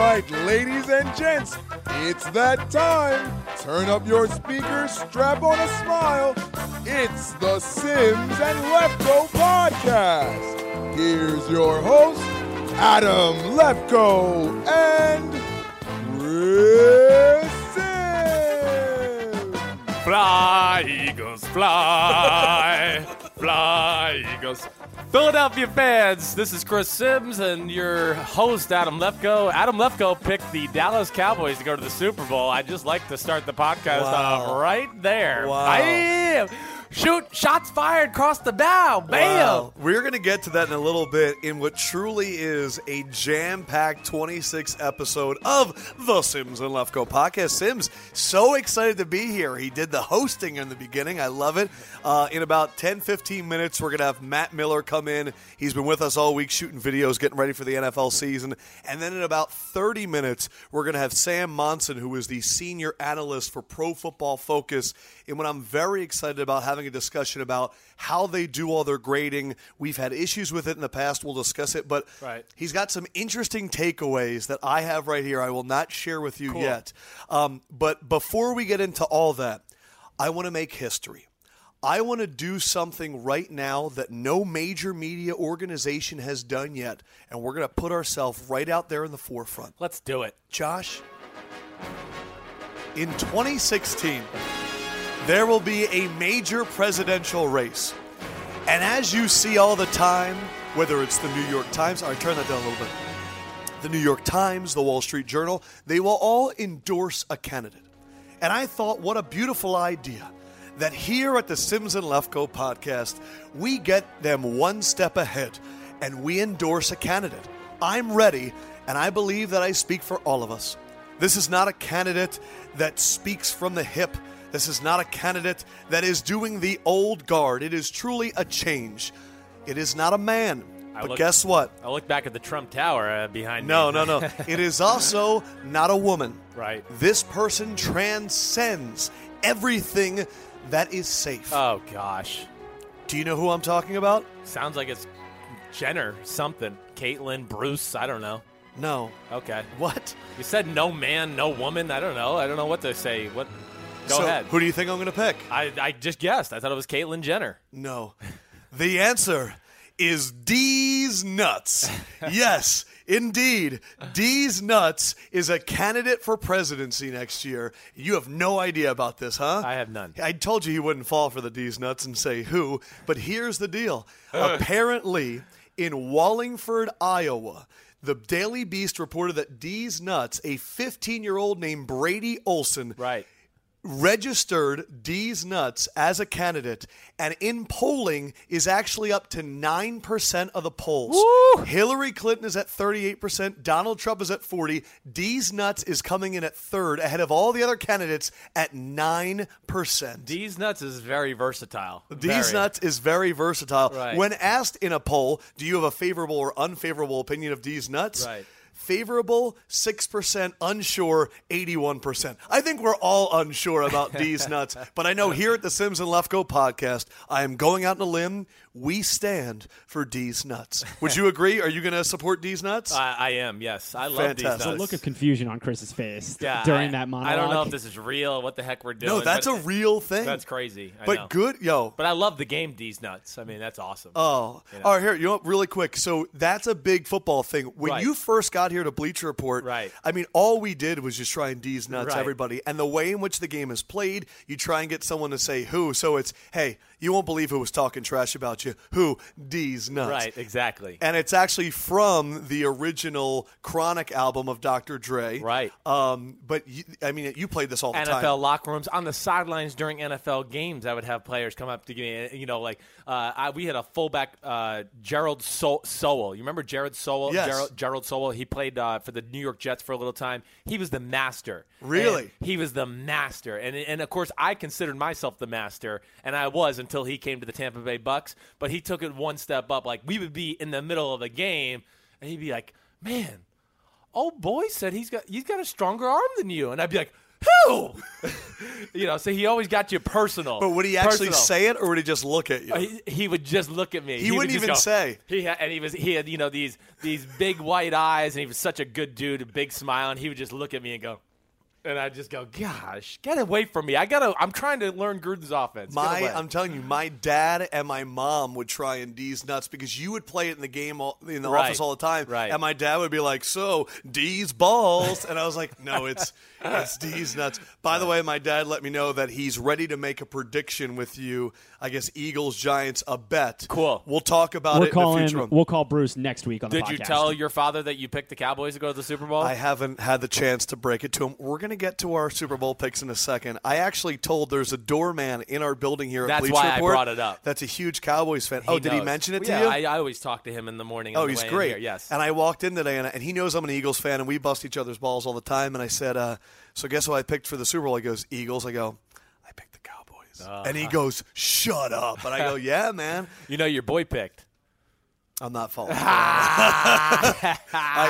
right, ladies and gents, it's that time. Turn up your speakers, strap on a smile. It's the Simms and Lefkoe podcast. Here's your host, Adam Lefkoe and Chris Simms. Fly, Eagles, fly, fly, Eagles. Philadelphia fans, this is Chris Simms and your host, Adam Lefkoe. Adam Lefkoe picked the Dallas Cowboys to go to the Super Bowl. I just like to start the podcast Wow. off right there. Wow. Bam! Shoot, shots fired across the bow. Bam! Wow. We're going to get to that in a little bit in what truly is a jam packed 26 episode of the Simms and Lefkoe podcast. Simms, so excited to be here. He did the hosting in the beginning. I love it. Uh, in about 10, 15 minutes, we're going to have Matt Miller come in. He's been with us all week shooting videos, getting ready for the NFL season. And then in about 30 minutes, we're going to have Sam Monson, who is the senior analyst for Pro Football Focus. And what I'm very excited about having a discussion about how they do all their grading. We've had issues with it in the past. We'll discuss it, but Right. he's got some interesting takeaways that I have right here. I will not share with you yet. Um, but before we get into all that, I want to make history. I want to do something right now that no major media organization has done yet, and we're going to put ourselves right out there in the forefront. Let's do it. Josh, in 2016, there will be a major presidential race. And as you see all the time, whether it's the New York Times, right, turn that down a little bit. The New York Times, the Wall Street Journal, they will all endorse a candidate. And I thought, what a beautiful idea that here at the Simms and Lefkoe podcast, we get them one step ahead and we endorse a candidate. I'm ready, and I believe that I speak for all of us. This is not a candidate that speaks from the hip. This is not a candidate that is doing the old guard. It is truly a change. It is not a man. I But look- guess what? I look back at the Trump Tower uh, behind No, me. no, no. No. it is also not a woman. Right. This person transcends everything that is safe. Oh, gosh. Do you know who I'm talking about? Sounds like it's Jenner something. Caitlyn, Bruce, I don't know. No. Okay. What? You said no man, no woman. I don't know. I don't know what to say. What? Go So, ahead. Who do you think I'm going to pick? I, I just guessed. I thought it was Caitlyn Jenner. No. The answer is Deez Nuts. yes, indeed. Deez Nuts is a candidate for presidency next year. You have no idea about this, huh? I have none. I told you he wouldn't fall for the Deez Nuts and say who, but here's the deal. Apparently, in Wallingford, Iowa, the Daily Beast reported that Deez Nuts, a 15 year old named Brady Olson, Right. Registered Deez Nuts as a candidate, and in polling is actually up to 9% of the polls. Woo! Hillary Clinton is at 38%, Donald Trump is at 40, Deez Nuts is coming in at third, ahead of all the other candidates at 9%. Deez Nuts is very versatile. D's Very. Nuts is very versatile. Right. When asked in a poll, do you have a favorable or unfavorable opinion of Deez Nuts? Right. Favorable, 6%, unsure, 81%. I think we're all unsure about Deez Nuts, but I know here at the Simms and Lefkoe podcast, I am going out on a limb. We stand for Deez Nuts. Would you agree? Are you going to support Deez Nuts? I, I am. Yes, I love Fantastic. D's The nuts. The look of confusion on Chris's face yeah, during I, that monologue. I don't know if this is real. What the heck we're doing? no, that's a real thing. That's crazy. I But know. good, yo. But I love the game Deez Nuts. I mean, that's awesome. Oh, You know? all right. Here, you know what? Really quick. So that's a big football thing. When Right. you first got here to Bleacher Report, Right. I mean, all we did was just try and Deez Nuts Right. everybody, and the way in which the game is played, you try and get someone to say who. So it's, hey, you won't believe who was talking trash about you. Who? Deez Nuts. right. Exactly. And it's actually from the original Chronic album of Dr. Dre. Right. Um, but you, I mean, you played this all the NFL time. locker rooms on the sidelines during NFL games. I would have players come up to give me, you know, like uh, I, we had a fullback, uh, Jerald so- Sowell. You remember Jared Sowell? Yes. Jerald, Jerald Sowell. He played uh, for the New York Jets for a little time. He was the master. Really? And he was the master, and and of course I considered myself the master, and I was until he came to the Tampa Bay Bucks. But he took it one step up. Like we would be in the middle of a game, and he'd be like, "Man." oh boy said he's got he's got a stronger arm than you and i'd be like who? you know, so he always got you personal. But would he actually Personal. say it, or would he just look at you? Uh, He, he would just look at me. He would wouldn't just even go- say. He had, and he was he had you know these these big white eyes, and he was such a good dude, a big smile, and he would just look at me and go, and I just go, gosh, get away from me! I gotta, I'm trying to learn Gruden's offense. My. I'm telling you, my dad and my mom would try and Deez Nuts because you would play it in the game all, in the Right. office all the time, Right. and my dad would be like, "So D's balls," and I was like, "No, it's it's Deez Nuts." By the way, my dad let me know that he's ready to make a prediction with you. I guess Eagles Giants a bet. Cool. We'll talk about We're it in the calling. future. We'll call Bruce next week on the Did you tell your father that you picked the Cowboys to go to the Super Bowl? I haven't had the chance to break it to him. We're going to get to our Super Bowl picks in a second. I actually told there's a doorman in our building here at That's why I brought it up. That's a huge Cowboys fan. oh, did he mention it to yeah, you? I, I always talk to him in the morning. Oh, the he's great. here, Yes. And I walked in today, and, and he knows I'm an Eagles fan, and we bust each other's balls all the time. And I said, uh, "So guess what I picked for the Super Bowl?" He goes, "Eagles." I go, "I picked the Cowboys." And he goes, "Shut up!" And I go, "Yeah, man." you know your boy picked. I'm not falling. Uh,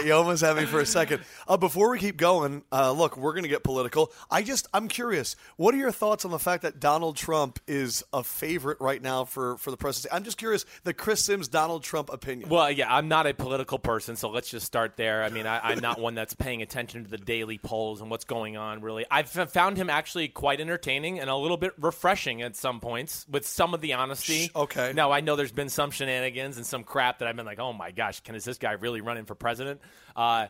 you almost had me for a second. Uh, before we keep going, uh, look, we're going to get political. I just, I'm curious. What are your thoughts on the fact that Donald Trump is a favorite right now for for the presidency? I'm just curious the Chris Simms Donald Trump opinion. Well, yeah, I'm not a political person, so let's just start there. I mean, I, I'm not one that's paying attention to the daily polls and what's going on, really. I've found him actually quite entertaining and a little bit refreshing at some points with some of the honesty. Sh- okay. Now, I know there's been some shenanigans and some crap that I've been like, oh my gosh, can is this guy really running for president? Uh,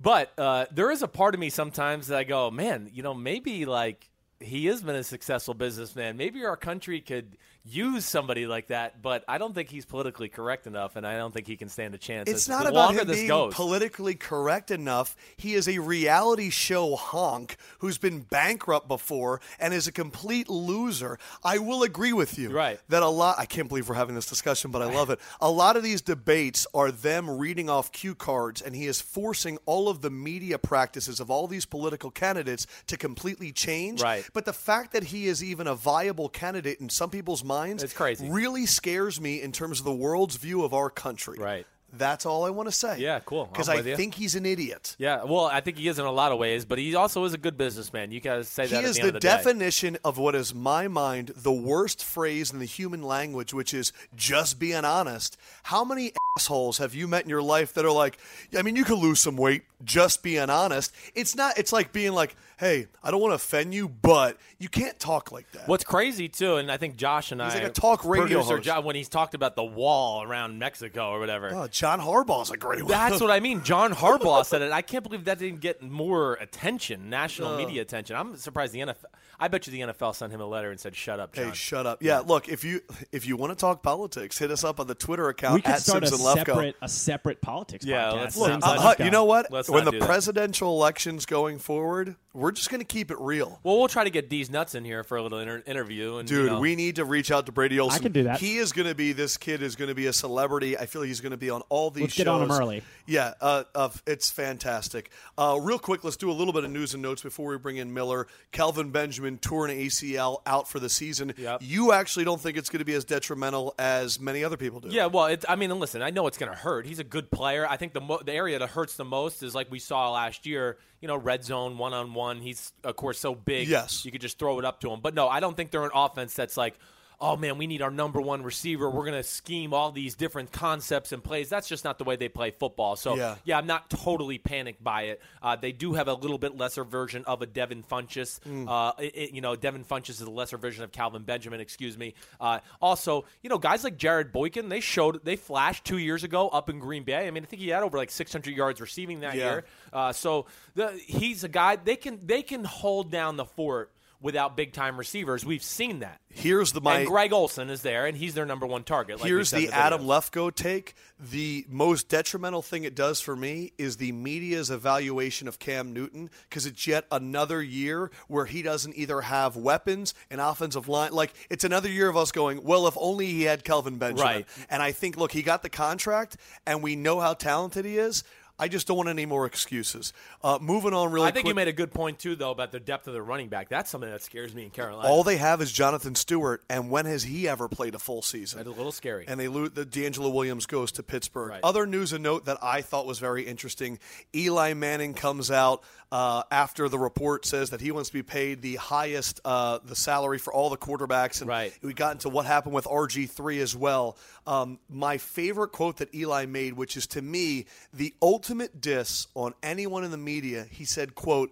but uh, there is a part of me sometimes that I go, man, you know, maybe like he has been a successful businessman. Maybe our country could use somebody like that, but I don't think he's politically correct enough, and I don't think he can stand a chance. It's as not about him being goes. politically correct enough. He is a reality show honk who's been bankrupt before and is a complete loser. I will agree with you. Right. That a lot, I can't believe we're having this discussion, but I love it. A lot of these debates are them reading off cue cards, and he is forcing all of the media practices of all these political candidates to completely change. Right. But the fact that he is even a viable candidate in some people's minds It's crazy. really scares me in terms of the world's view of our country. Right. That's all I want to say. Yeah, cool. Because I think he's an idiot. yeah, well, I think he is in a lot of ways, but he also is a good businessman. You guys say He that at is the the, end of the day. definition of what is my mind the worst phrase in the human language, which is just being honest. How many assholes have you met in your life that are like, I mean, you could lose some weight just being honest. It's not. It's like being like, hey, I don't want to offend you, but you can't talk like that. What's crazy too, and I think Josh and He's I, like a talk radio host. Jo- when he's talked about the wall around Mexico or whatever. Oh, John Harbaugh's a great one. That's what I mean. John Harbaugh said it. I can't believe that didn't get more attention, national media attention. I'm surprised the NFL. I bet you the NFL sent him a letter and said, "Shut up, John." Hey, shut up! Yeah, look if you if you want to talk politics, hit us up on the Twitter account We could at start a Simpson Lefkoe. separate a separate politics Yeah, podcast. let's Look, uh, like- uh, you know what? Let's when the do that. presidential election's going forward, we're just going to keep it real. well, we'll try to get Deez Nuts in here for a little inter- interview. And, Dude, you know, we need to reach out to Brady Olson. I can do that. He is going to be this kid is going to be a celebrity. I feel he's going to be on all these Let's shows. get on him early. Yeah, uh, uh, it's fantastic. Uh, real quick, let's do a little bit of news and notes before we bring in Miller. Kelvin Benjamin torn ACL out for the season. Yep. You actually don't think it's going to be as detrimental as many other people do. Yeah, well, I mean, listen, I know it's going to hurt. He's a good player. I think the mo- the area that hurts the most is like we saw last year. You know, red zone one on one. He's of course so big. Yes. you could just throw it up to him. But no, I don't think they're an offense that's like. Oh man, we need our number one receiver. We're gonna scheme all these different concepts and plays. That's just not the way they play football. So Yeah. yeah, I'm not totally panicked by it. Uh, they do have a little bit lesser version of a Devin Funchess. Mm. Uh, it- it- you know, Devin Funchess is a lesser version of Kelvin Benjamin. Excuse me. Uh, also, you know, guys like Jarrett Boykin, they showed they flashed two years ago up in Green Bay. I mean, I think he had over like 600 yards receiving that Yeah. year. Uh, so the, he's a guy they can they can hold down the fort without big time receivers. We've seen that. Here's the my and Greg Olsen is there, and he's their number one target. Like Here's in the. Adam Lefkoe take. The most detrimental thing it does for me is the media's evaluation of Cam Newton because it's yet another year where he doesn't either have weapons, an offensive line. Like, it's another year of us going, well, if only he had Kelvin Benjamin. Right. And I think, look, he got the contract, and we know how talented he is. I just don't want any more excuses. Uh, moving on, really I think quick. you made a good point too, though, about the depth of the running back. That's something that scares me in Carolina. all they have is Jonathan Stewart, and when has he ever played a full season? That's a little scary. and they lose. The DeAngelo Williams goes to Pittsburgh. Right. Other news and note that I thought was very interesting: Eli Manning comes out uh, after the report says that he wants to be paid the highest, uh, the salary for all the quarterbacks, and Right. we got into what happened with RG three as well. Um, my favorite quote that Eli made, which is to me the ultimate diss on anyone in the media, he said, "quote."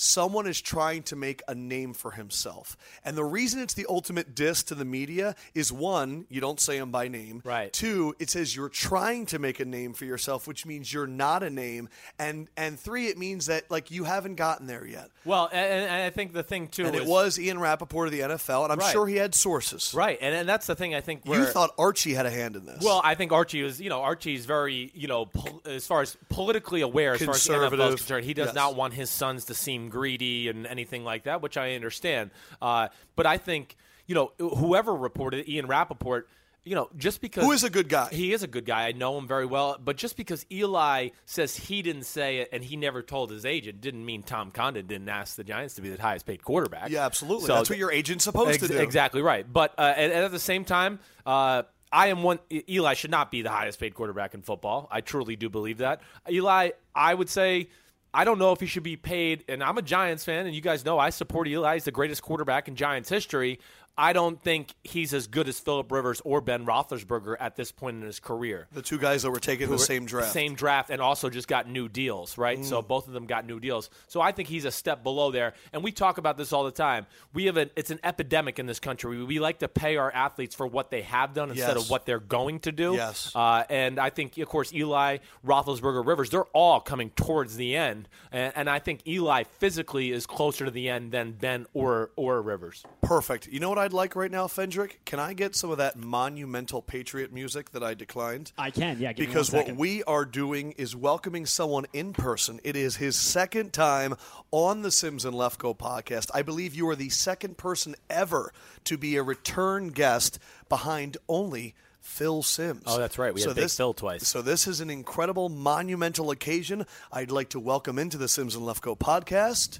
Someone is trying to make a name for himself. And the reason it's the ultimate diss to the media is one, you don't say him by name. Right. Two, it says you're trying to make a name for yourself, which means you're not a name. And and three, it means that like you haven't gotten there yet. well, and, and I think the thing too And it was Ian Rapoport of the NFL, and I'm Right. sure he had sources. right, and, and that's the thing. I think You thought Archie had a hand in this. Well, I think Archie is, you know, Archie's very, you know, pol- as far as politically aware, as far as the NFL is concerned. He does Yes. not want his sons to seem greedy and anything like that, which I understand. Uh, but I think, you know, whoever reported Ian Rapoport, you know, just because Who is a good guy. he is a good guy. I know him very well. But just because Eli says he didn't say it and he never told his agent, didn't mean Tom Condon didn't ask the Giants to be the highest paid quarterback. yeah, absolutely. So That's what your agent's supposed Ex- to do. Exactly right. But uh, and, and at the same time, uh, I am one. Eli should not be the highest paid quarterback in football. I truly do believe that. Eli, I would say. I don't know if he should be paid, and I'm a Giants fan, and you guys know I support Eli. He's the greatest quarterback in Giants history. I don't think he's as good as Philip Rivers or Ben Roethlisberger at this point in his career The two guys that were taken in the same draft. same draft, and also just got new deals, right? So Mm. both of them got new deals. So I think he's a step below there. And we talk about this all the time. We have an it's an epidemic in this country. We, we like to pay our athletes for what they have done instead Yes. of what they're going to do. Yes. Uh, and I think, of course, Eli, Roethlisberger, Rivers, they're all coming towards the end. And, and I think Eli physically is closer to the end than Ben or or Rivers. Perfect. You know what I'd like right now, Fendrick? Can I get some of that monumental Patriot music that I declined? I can, yeah. Give because me one what we are doing is welcoming someone in person. It is his second time on the Simms and Lefkoe podcast. I believe you are the second person ever to be a return guest behind only Phil Simms. Oh, that's right. We had Big Phil twice. So this is an incredible, monumental occasion. I'd like to welcome into the Simms and Lefkoe podcast.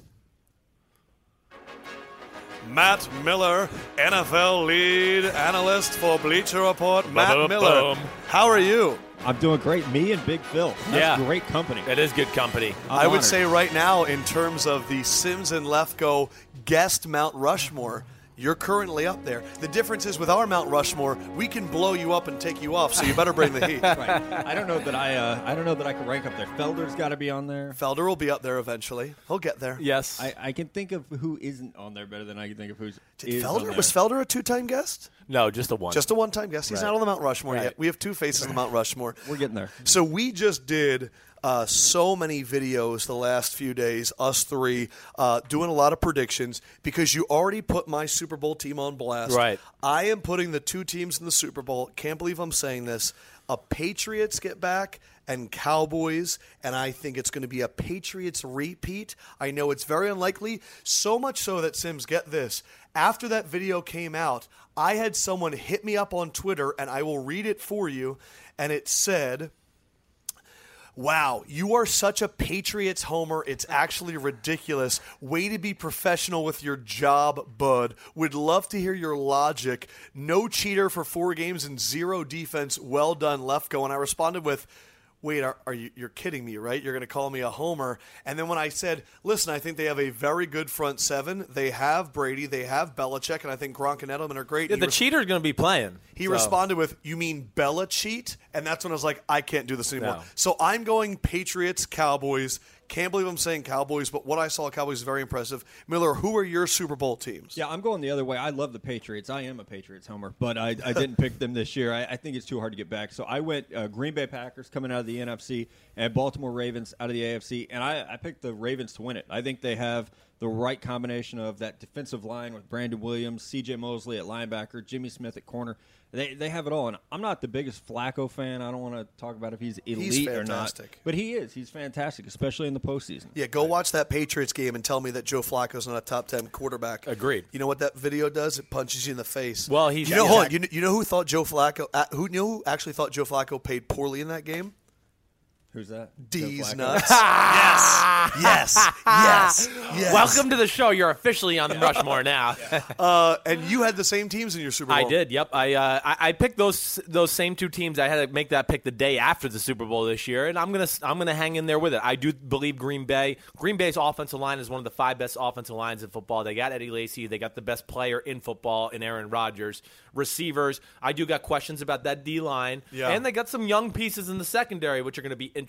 Matt Miller, NFL lead analyst for Bleacher Report. Matt Ba-ba-bum. Miller, how are you? I'm doing great. Me and Big Phil. That's Yeah. great company. It is good company. I'm I would honored. say right now, in terms of the Simms and Lefkoe guest Mount Rushmore, you're currently up there. The difference is with our Mount Rushmore, we can blow you up and take you off, so you better bring the heat. Right. I don't know that I. Uh, I don't know that I can rank up there. Felder's got to be on there. Felder will be up there eventually. He'll get there. Yes. I, I can think of who isn't on there better than I can think of who's. Did is on Felder there. was Felder a two-time guest? no, just a one. Just a one-time guest. He's Right. not on the Mount Rushmore Right. yet. We have two faces on the Mount Rushmore. We're getting there. So we just did uh, so many videos the last few days, us three, uh, doing a lot of predictions because you already put my Super Bowl team on blast. Right. I am putting the two teams in the Super Bowl. Can't believe I'm saying this. A Patriots get back and Cowboys, and I think it's going to be a Patriots repeat. I know it's very unlikely, so much so that Simms, get this. After that video came out, I had someone hit me up on Twitter, and I will read it for you, and it said. Wow, you are such a Patriots homer. It's actually ridiculous. Way to be professional with your job, bud. Would love to hear your logic. No cheater for four games and zero defense. Well done, Lefkoe. And I responded with, Wait, are, are you? You're kidding me, right? You're going to call me a homer? And then when I said, "Listen, I think they have a very good front seven. They have Brady, they have Belichick, and I think Gronk and Edelman are great." Yeah, the res- cheater's going to be playing. he So- responded with, "You mean Bella cheat?" And that's when I was like, "I can't do this anymore." No. So I'm going Patriots, Cowboys. Can't believe I'm saying Cowboys, but what I saw Cowboys is very impressive. Miller, who are your Super Bowl teams? Yeah, I'm going the other way. I love the Patriots. I am a Patriots homer, but I, I didn't pick them this year. I, I think it's too hard to get back. So I went uh, Green Bay Packers coming out of the NFC and Baltimore Ravens out of the AFC, and I, I picked the Ravens to win it. I think they have the right combination of that defensive line with Brandon Williams, C.J. Mosley at linebacker, Jimmy Smith at corner. They, they have it all. And I'm not the biggest Flacco fan. I don't want to talk about if he's elite or not. But he is. He's fantastic, especially in the postseason. Yeah, go watch that Patriots game and tell me that Joe Flacco's not a top ten quarterback. Agreed. You know what that video does? It punches you in the face. Well, he's- you know, yeah. hold on, you know, you know who thought Joe Flacco? Uh, who knew who actually thought Joe Flacco paid poorly in that game? Who's that? Deez Nuts. yes, yes, yes, yes. Welcome to the show. You're officially on the Rushmore now. Uh, and you had the same teams in your Super Bowl. I did. Yep. I, uh, I I picked those those same two teams. I had to make that pick the day after the Super Bowl this year, and I'm gonna I'm gonna hang in there with it. I do believe Green Bay. Green Bay's offensive line is one of the five best offensive lines in football. They got Eddie Lacy. They got the best player in football in Aaron Rodgers. Receivers. I do got questions about that D line. Yeah. And they got some young pieces in the secondary, which are going to be interesting.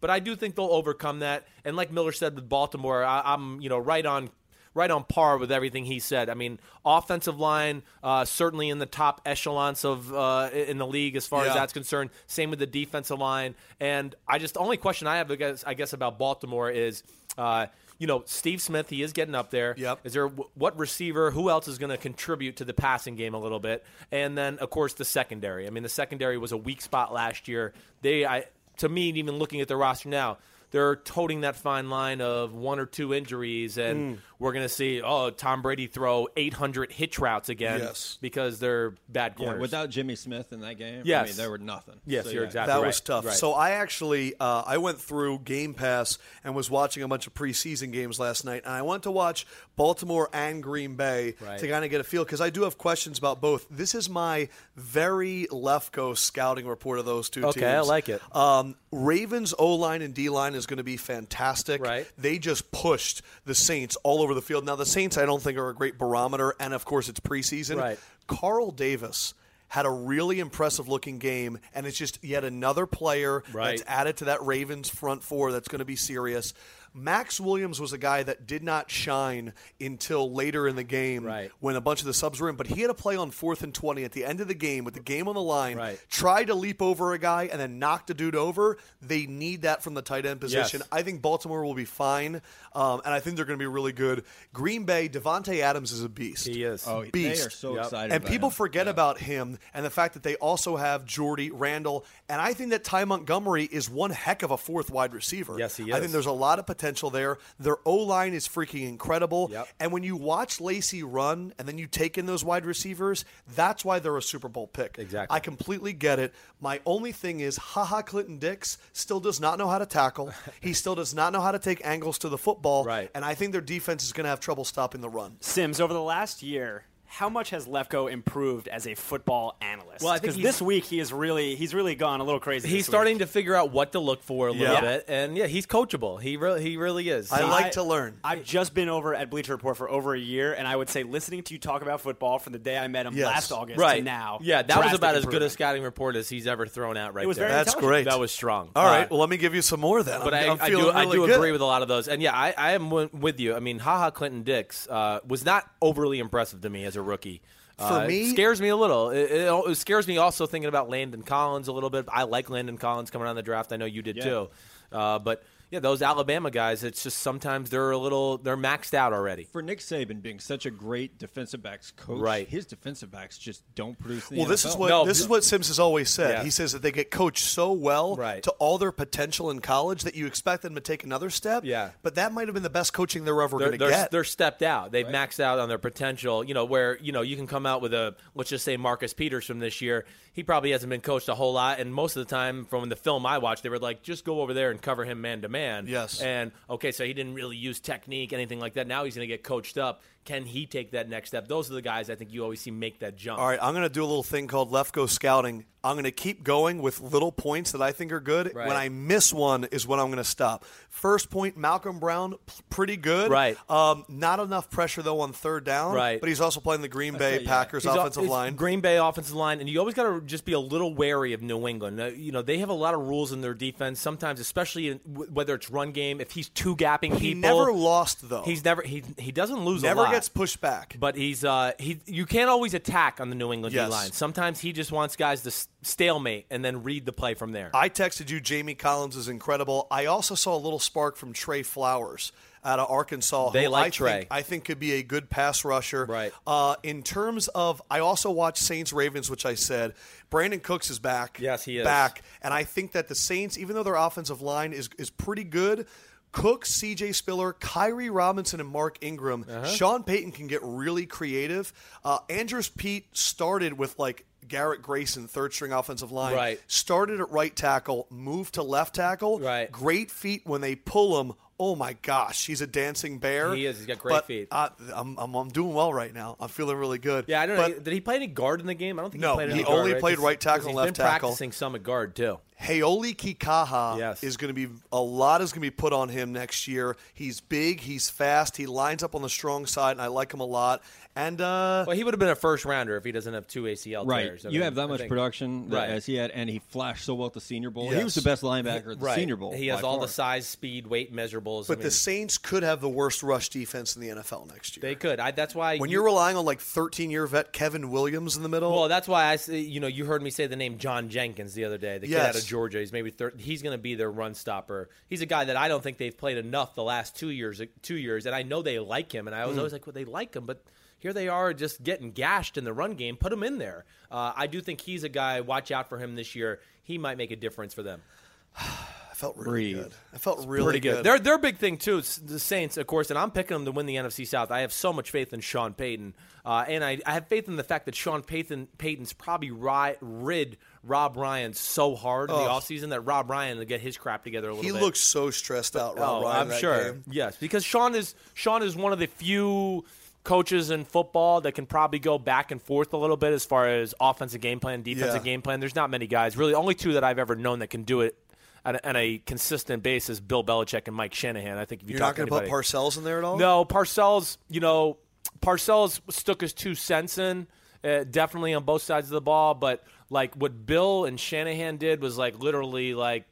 But I do think they'll overcome that. And like Miller said with Baltimore, I, I'm you know right on right on par with everything he said. I mean, offensive line uh, certainly in the top echelons of uh, in the league as far as that's concerned. Same with the defensive line. And I just the only question I have, I guess, I guess about Baltimore is. Uh, you know, Steve Smith, he is getting up there. Yep. Is there what receiver? Who else is going to contribute to the passing game a little bit? And then, of course, the secondary. I mean, the secondary was a weak spot last year. They, I, to me, even looking at the roster now, they're toting that fine line of one or two injuries, Mm. And we're going to see oh Tom Brady throw 800 hitch routes again Yes. because they're bad Yeah, corners. without Jimmy Smith in that game, I Yes. mean, there were nothing. Yes, So, you're yeah. exactly That right. was tough. Right. So I actually uh, I went through Game Pass and was watching a bunch of preseason games last night, and I went to watch Baltimore and Green Bay Right. to kind of get a feel because I do have questions about both. This is my very left coast scouting report of those two Okay, teams. I like it. Um, Ravens O line and D line is going to be fantastic. Right. They just pushed the Saints all over the field. Now the Saints I don't think are a great barometer, and of course it's preseason. Right. Carl Davis had a really impressive looking game, and it's just yet another player Right. that's added to that Ravens front four that's going to be serious. Maxx Williams was a guy that did not shine until later in the game Right. when a bunch of the subs were in, but he had a play on fourth and 20 at the end of the game with the game on the line, Right. tried to leap over a guy and then knocked a dude over. They need that from the tight end position. Yes. I think Baltimore will be fine, um, and I think they're going to be really good. Green Bay, Davante Adams is a beast. he is. Oh, they are so Yep. excited. And about people him. forget about him and the fact that they also have Jordy, Randall, and I think that Ty Montgomery is one heck of a fourth wide receiver. Yes, he is. I think there's a lot of potential there. Their O line is freaking incredible. Yep. And when you watch Lacy run and then you take in those wide receivers, that's why they're a Super Bowl pick. Exactly. I completely get it. My only thing is, Ha Ha, Clinton Dix still does not know how to tackle. he still does not know how to take angles to the football. Right. And I think their defense is going to have trouble stopping the run. Simms, over the last year, how much has Lefkoe improved as a football analyst? Well, I think because this week he is really he's really gone a little crazy. He's starting week. to figure out what to look for a little Yeah. bit, and yeah, he's coachable. He really, he really is. I He- like to learn. I've just been over at Bleacher Report for over a year, and I would say listening to you talk about football from the day I met him Yes. last August right to now. Yeah, that was about as good a scouting report as he's ever thrown out. Right It was there. very That's great. That was strong. All right. Uh, Well, let me give you some more then. but I'm, I, I'm I feeling do, I do good. agree with a lot of those, and yeah, I, I am wi- with you. I mean, Ha Ha, Clinton Dix uh, was not overly impressive to me as a rookie. For Uh, me- scares me a little. It, it, it scares me also thinking about Landon Collins a little bit. I like Landon Collins coming on the draft. I know you did Yeah. too, uh, but yeah, those Alabama guys. It's just sometimes they're a little they're maxed out already. for Nick Saban being such a great defensive backs coach, Right. His defensive backs just don't produce. In the Well, this is what No, this is what Simms has always said. Yeah. He says that they get coached so well Right. to all their potential in college that you expect them to take another step. Yeah. but that might have been the best coaching they're ever they're, going to get. they're stepped out. They've maxed out on their potential. You know, where you know you can come out with a let's just say Marcus Peters from this year. He probably hasn't been coached a whole lot, and most of the time from the film I watched, they were like, just go over there and cover him man to man. Yes. And okay, so he didn't really use technique, anything like that. Now he's going to get coached up. Can he take that next step? Those are the guys I think you always see make that jump. all right, I'm going to do a little thing called Lefkoe scouting. I'm going to keep going with little points that I think are good. Right. When I miss one is when I'm going to stop. First point, Malcom Brown, pretty good. Right. Um, not enough pressure though on third down. Right. But he's also playing the Green Bay yeah. Packers al- offensive line. Green Bay offensive line, and you always got to just be a little wary of New England. Uh, you know, they have a lot of rules in their defense. Sometimes, especially in, w- whether it's run game, if he's two gapping he people, never lost though. He's never he he doesn't lose a never lot. Gets pushed back. But he's uh he you can't always attack on the New England Yes. D line. Sometimes he just wants guys to stalemate and then read the play from there. I texted you Jamie Collins is incredible. I also saw a little spark from Trey Flowers out of Arkansas. They who like I Trey. Think, I think could be a good pass rusher. Right. Uh, in terms of, I also watched Saints Ravens, which I said Brandin Cooks is back. Yes, he is. back, and I think that the Saints, even though their offensive line is is pretty good. Cook, C.J. Spiller, Khiry Robinson, and Mark Ingram. Uh-huh. Sean Payton can get really creative. Uh, Andrus Peat started with like Garrett Grayson, third string offensive line, Right. started at right tackle, moved to left tackle. Right. Great feet when they pull him. Oh my gosh, he's a dancing bear. He is. He's got great But, feet. Uh, I'm, I'm, I'm doing well right now. I'm feeling really good. Yeah, I don't know. Did he play any guard in the game? I don't think No, he played he any guard. He only right? played 'Cause- right tackle 'cause and he's left been tackle. practicing some at guard too. Hau'oli Kikaha Yes. is going to be a lot is going to be put on him next year. He's big, he's fast, he lines up on the strong side, and I like him a lot. And uh, Well, he would have been a first rounder if he doesn't have two ACL Right. tears. I you mean, have that I much think- production Right. as he had, and he flashed so well at the Senior Bowl. He was the best linebacker at the Right. Senior Bowl. He has all far. the size, speed, weight measurables. but I the Saints could have the worst rush defense in the NFL next year. they could. I, that's why when you- you're relying on like 13 year vet Kevin Williams in the middle, Well, that's why I, say- you know, you heard me say the name John Jenkins the other day, the kid out Yes. Of Georgia. He's maybe thir- he's going to be their run stopper. He's a guy that I don't think they've played enough the last two years. Two years, and I know they like him, and I was always like, well, they like him, but here they are just getting gashed in the run game. Put him in there. Uh, I do think he's a guy. Watch out for him this year. He might make a difference for them. I felt really Breathe. good. I felt really Pretty good. Their their big thing too. is the Saints, of course, and I'm picking them to win the NFC South. I have so much faith in Sean Payton, uh, and I, I have faith in the fact that Sean Payton Payton's probably ri- rid Rob Ryan so hard in the offseason that Rob Ryan will get his crap together a little he bit. looks so stressed out. Rob Oh, Ryan, I'm sure. game. Yes, because Sean is Sean is one of the few coaches in football that can probably go back and forth a little bit as far as offensive game plan, defensive Yeah. game plan. There's not many guys, really, only two that I've ever known that can do it on a, on a consistent basis: Bill Belichick and Mike Shanahan. I think if you You're talk not going to to put Parcells in there at all. no, Parcells, you know, Parcells stuck his two cents in, uh, definitely on both sides of the ball. But like what Bill and Shanahan did was like literally like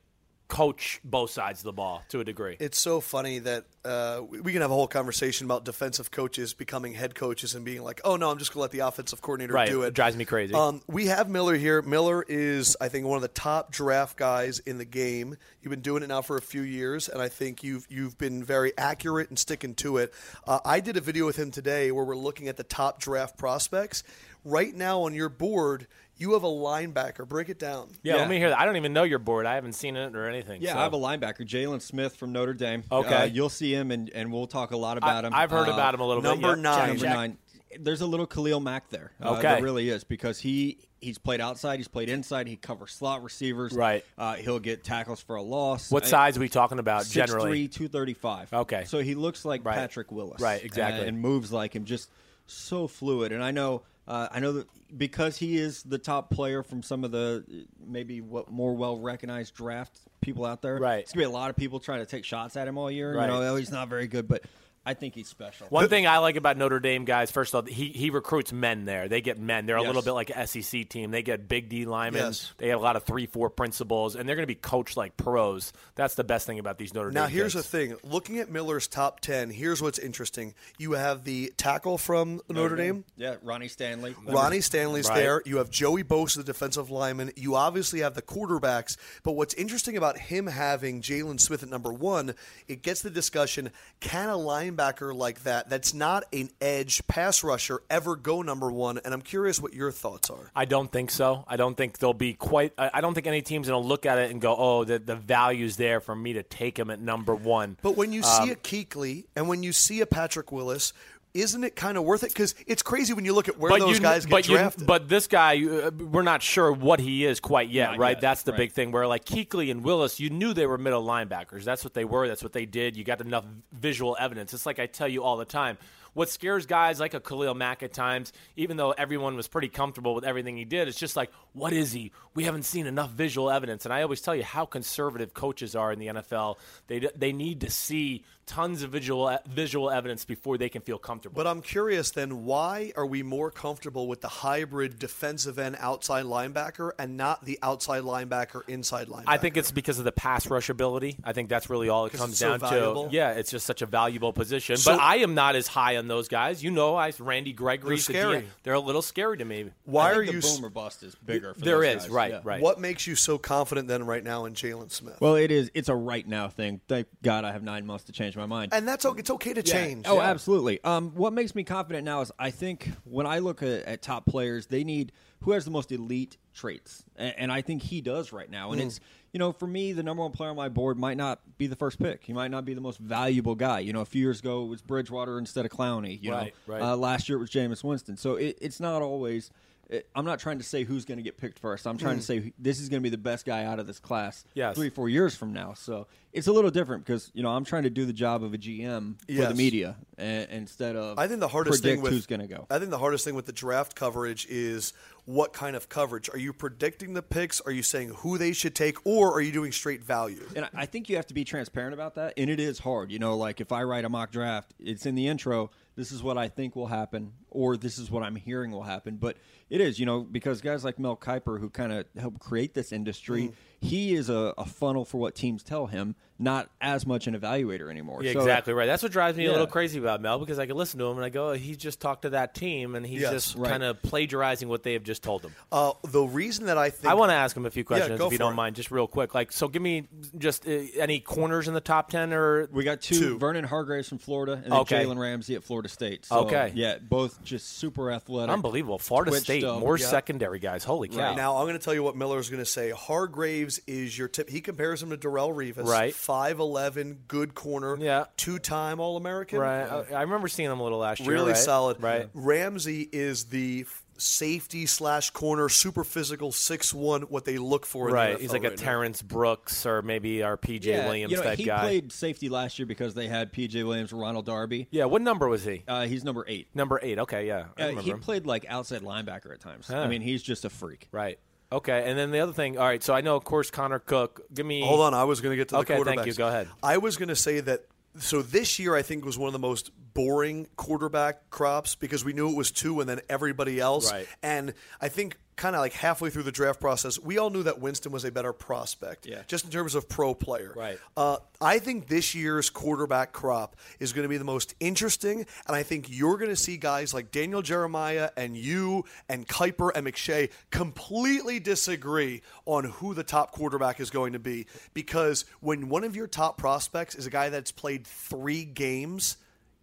coach both sides of the ball to a degree. It's so funny that uh, we can have a whole conversation about defensive coaches becoming head coaches and being like, "Oh no, I'm just going to let the offensive coordinator Right. do It it." drives me crazy. Um, we have Miller here. Miller is, I think, one of the top draft guys in the game. You've been doing it now for a few years, and I think you've you've been very accurate and sticking to it. Uh, I did a video with him today where we're looking at the top draft prospects. Right now on your board, you have a linebacker. Break it down. yeah, yeah. let me hear that. I don't even know your board. I haven't seen it or anything. Yeah, so. I have a linebacker, Jaylon Smith from Notre Dame. Okay. Uh, you'll see him, and, and we'll talk a lot about I, him. I've heard Uh, about him a little number bit. Yep. nine. Number check. nine. There's a little Khalil Mack there. Uh, Okay. there really is because he he's played outside, he's played inside, he covers slot receivers. Right. Uh, he'll get tackles for a loss. What I- size are we talking about 6'3", generally? 235. Okay. So he looks like Right. Patrick Willis. Right, exactly. And, and moves like him, just so fluid. And I know, uh, I know that because he is the top player from some of the maybe what more well recognized draft people out there. Right. It's gonna be a lot of people trying to take shots at him all year. Right. You know, oh, he's not very good, but I think he's special. One thing I like about Notre Dame guys, first of all, he, he recruits men there. They get men. They're a Yes. little bit like a SEC team. They get big D linemen. Yes. They have a lot of three, four principals, and they're going to be coached like pros. That's the best thing about these Notre Now, Dame Now here's kids. the thing. Looking at Miller's top 10, here's what's interesting. You have the tackle from Notre, Dame. Yeah, Ronnie Stanley. Ronnie Stanley's Right. there. You have Joey Bosa, the defensive lineman. You obviously have the quarterbacks. But what's interesting about him having Jaylon Smith at number one, it gets the discussion can a linebacker like that, that's not an edge pass rusher, ever go number one? And I'm curious what your thoughts are. I don't think so. I don't think they'll be quite. I don't think any team's going to look at it and go, "Oh, the the value's there for me to take him at number one." But when you Um, see a Kuechly and when you see a Patrick Willis, isn't it kind of worth it? Because it's crazy when you look at where those you, guys get but you- drafted. but this guy, uh, we're not sure what he is quite yet, Not right? yet, That's the right. big thing. Where like Kuechly and Willis, you knew they were middle linebackers. That's what they were. That's what they did. You got enough visual evidence. It's like I tell you all the time. What scares guys like a Khalil Mack at times, even though everyone was pretty comfortable with everything he did, it's just like, what is he? We haven't seen enough visual evidence. And I always tell you how conservative coaches are in the NFL. They they need to see tons of visual visual evidence before they can feel comfortable. But I'm curious then, why are we more comfortable with the hybrid defensive end outside linebacker and not the outside linebacker inside linebacker? I think it's because of the pass rush ability. I think that's really all it 'Cause comes it's so down valuable? to. Yeah, it's just such a valuable position. So- but I am not as high on those guys. You know, I Randy Gregory. They're scary. They're a little scary to me. why I are think the you? s- boomer bust is bigger? For There those is guys. right, Yeah. right. What makes you so confident then right now in Jaylon Smith? Well, it is. It's a right now thing. Thank God I have nine months to change my mind. and that's okay. It's okay to change. Oh, absolutely. Um, what makes me confident now is I think when I look at, at top players, they need who has the most elite traits, and, and I think he does right now. And Hmm. it's you know for me, the number one player on my board might not be the first pick. He might not be the most valuable guy. You know, a few years ago it was Bridgewater instead of Clowney. You Right, know, right. Uh, last year it was Jameis Winston. So it, it's not always. It, I'm not trying to say who's going to get picked first. I'm trying to mm. say this is going to be the best guy out of this class Yes. three, four years from now. So it's a little different because you know I'm trying to do the job of a GM for Yes. the media and, instead of I think the hardest thing with who's going to go. I think the hardest thing with the draft coverage is what kind of coverage. Are you predicting the picks? Are you saying who they should take, or are you doing straight value? And I- I think you have to be transparent about that. And it is hard. You know, like if I write a mock draft, it's in the intro. This is what I think will happen, or this is what I'm hearing will happen. But it is, you know, because guys like Mel Kiper, who kind of helped create this industry, Mm. he is a, a funnel for what teams tell him, not as much an evaluator anymore. Yeah, So- exactly right. That's what drives me a little crazy about Mel because I can listen to him and I go, oh, he just talked to that team and he's Yes. just Right. kind of plagiarizing what they have just told him. Uh, the reason that I think I want to ask him a few questions go if you don't it. mind, just real quick. Like, so give me just uh, any corners in the top ten or We got two, Two. Vernon Hargreaves from Florida and then Okay. Jalen Ramsey at Florida State. So, Okay. Yeah, both just super athletic. unbelievable. Florida State, stuff. more Yeah. secondary guys. Holy cow! Now I'm going to tell you what Miller's going to say. Hargreaves is your tip. He compares him to Darrelle Revis. Right. Five eleven, good corner. Yeah. Two time All American. right. I, I remember seeing him a little last year. Really right? solid. Right. Ramsey is the safety slash corner, super physical, six one. What they look for. In Right. The He's NFL like a right now. Terrence Brooks or maybe our PJ yeah, Williams you know, type he guy. played safety last year because they had PJ Williams Ronald Darby. yeah. What number was he? Uh, he's number eight. Number eight. Okay. Yeah. Uh, he him. played like outside linebacker at times. Huh. I mean, he's just a freak. Right. Okay. And then the other thing. All right. So I know, of course, Connor Cook. Give me. Hold on, I was going to get to the Okay, quarterbacks. thank you. Go ahead. I was going to say that. So this year, I think was one of the most boring quarterback crops because we knew it was two, and then everybody else. Right. And I think kind of like halfway through the draft process, we all knew that Winston was a better prospect. Yeah. Just in terms of pro player. Right. Uh, I think this year's quarterback crop is going to be the most interesting, and I think you're going to see guys like Daniel Jeremiah and you and Kiper and McShay completely disagree on who the top quarterback is going to be. Because when one of your top prospects is a guy that's played three games,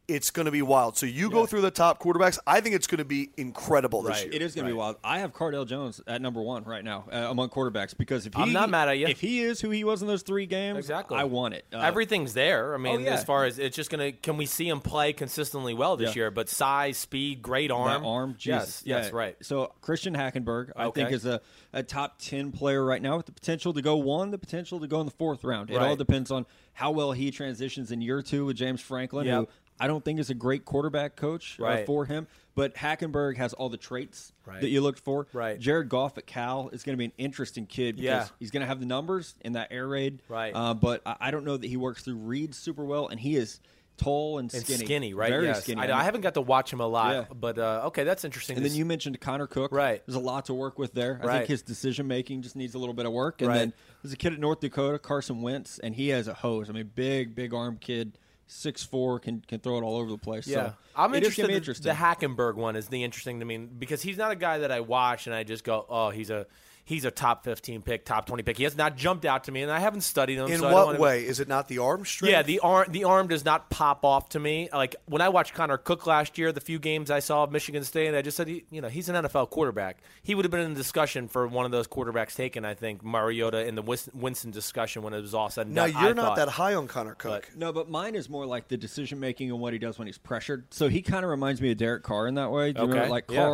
it's going to be wild. So you go through the top quarterbacks. I think it's going to be incredible this Right. year. It is going to be wild. I have Cardale Jones at number one right now uh, among quarterbacks because if he, I'm not mad at you. If he is who he was in those three games, Exactly. I want it. Uh, Everything's there. I mean, Oh, yeah. as far as it's just gonna, can we see him play consistently well this Yeah. year? But size, speed, great arm, that arm, yes, Jesus. yes, Yeah. right. So Christian Hackenberg, I think, is a, a top ten player right now with the potential to go one, the potential to go in the fourth round. It all depends on how well he transitions in year two with James Franklin, Yep. who I don't think is a great quarterback coach uh, for him. But Hackenberg has all the traits Right. that you looked for. Right. Jared Goff at Cal is going to be an interesting kid because Yeah. he's going to have the numbers in that air raid. Right. Uh, but I, I don't know that he works through reads super well, and he is tall and And skinny. skinny, right? Very yes. skinny. I, I haven't got to watch him a lot, Yeah. but uh, okay, that's interesting. And to then you mentioned Connor Cook. Right. There's a lot to work with there. I Right. think his decision making just needs a little bit of work. And Right. then there's a kid at North Dakota, Carson Wentz, and he has a hose. I mean, big, big arm kid, six four, can can throw it all over the place. Yeah, so I'm interested. gonna be The, interesting. the Hackenberg one is the interesting to me because he's not a guy that I watch and I just go, oh, he's a he's a top 15 pick, top 20 pick. He has not jumped out to me, and I haven't studied him. In so what wanna- way? Is it not the arm strength? Yeah, the arm the arm does not pop off to me. Like when I watched Connor Cook last year, the few games I saw of Michigan State, I just said, he, you know, he's an NFL quarterback. He would have been in the discussion for one of those quarterbacks taken. I think Mariota in the Winston discussion when it was all said and Now done. you're I not thought. that high on Connor Cook. no, but mine is more like the decision making and what he does when he's pressured. So he kind of reminds me of Derek Carr in that way. Do you Okay, remember, like yeah.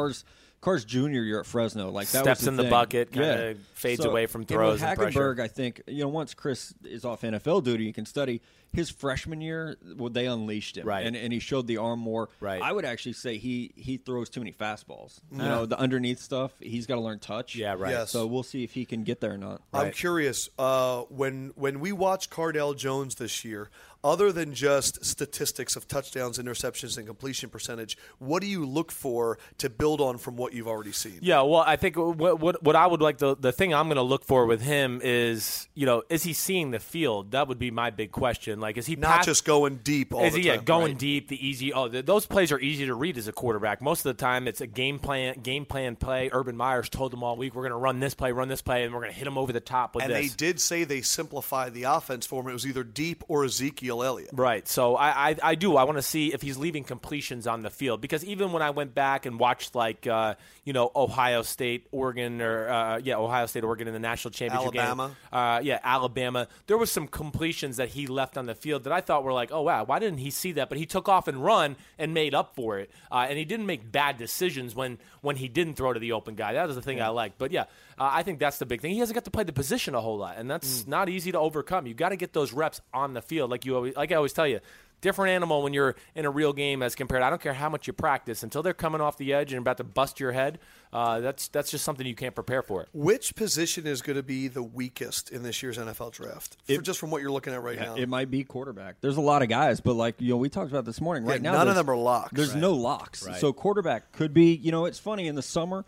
Carr's Junior year at Fresno, like that Steps was the in the thing. bucket, kinda yeah. fades So, away from and throws and pressure. Hackenberg, I think you know once Chris is off NFL duty, you can study his freshman year. Well, they unleashed him, Right. and, and he showed the arm more. Right. I would actually say he he throws too many fastballs. You know, the underneath stuff. He's got to learn touch. Yeah, right. Yes. So we'll see if he can get there or not. I'm curious. Uh, when when we watch Cardale Jones this year, other than just statistics of touchdowns, interceptions, and completion percentage, what do you look for to build on from what you've already seen? Yeah, well, I think what what, what I would like the the thing I'm going to look for with him is you know is he seeing the field? That would be my big question. Like, is he Not pass- just going deep all is the he yeah going right? deep the easy? Oh, th- those plays are easy to read as a quarterback. Most of the time, it's a game plan game plan play. Urban Myers told them all week we're going to run this play, run this play, and we're going to hit him over the top with And this. they did say they simplified the offense for him. It was either deep or Ezekiel Ezekiel Elliott. Right. So I, I, I do. I want to see if he's leaving completions on the field because even when I went back and watched like uh, you know Ohio State, Oregon, or uh, yeah Ohio State, Oregon in the national championship Alabama. game, uh, yeah Alabama, there was some completions that he left on the field that I thought were like, oh wow, why didn't he see that? But he took off and run and made up for it, uh, and he didn't make bad decisions when when he didn't throw to the open guy. That was the thing I liked. But yeah, uh, I think that's the big thing. He hasn't got to play the position a whole lot, and that's not easy to overcome. You got to get those reps on the field, like you always, like I always tell you. Different animal when you're in a real game as compared. I don't care how much you practice until they're coming off the edge and about to bust your head. Uh, that's that's just something you can't prepare for. Which position is going to be the weakest in this year's NFL draft? For, just from what you're looking at right now. It might be quarterback. There's a lot of guys, but like you know, we talked about this morning. Right Yeah, now, none of them are locks. There's Right. no locks. So quarterback could be. You know, it's funny in the summer.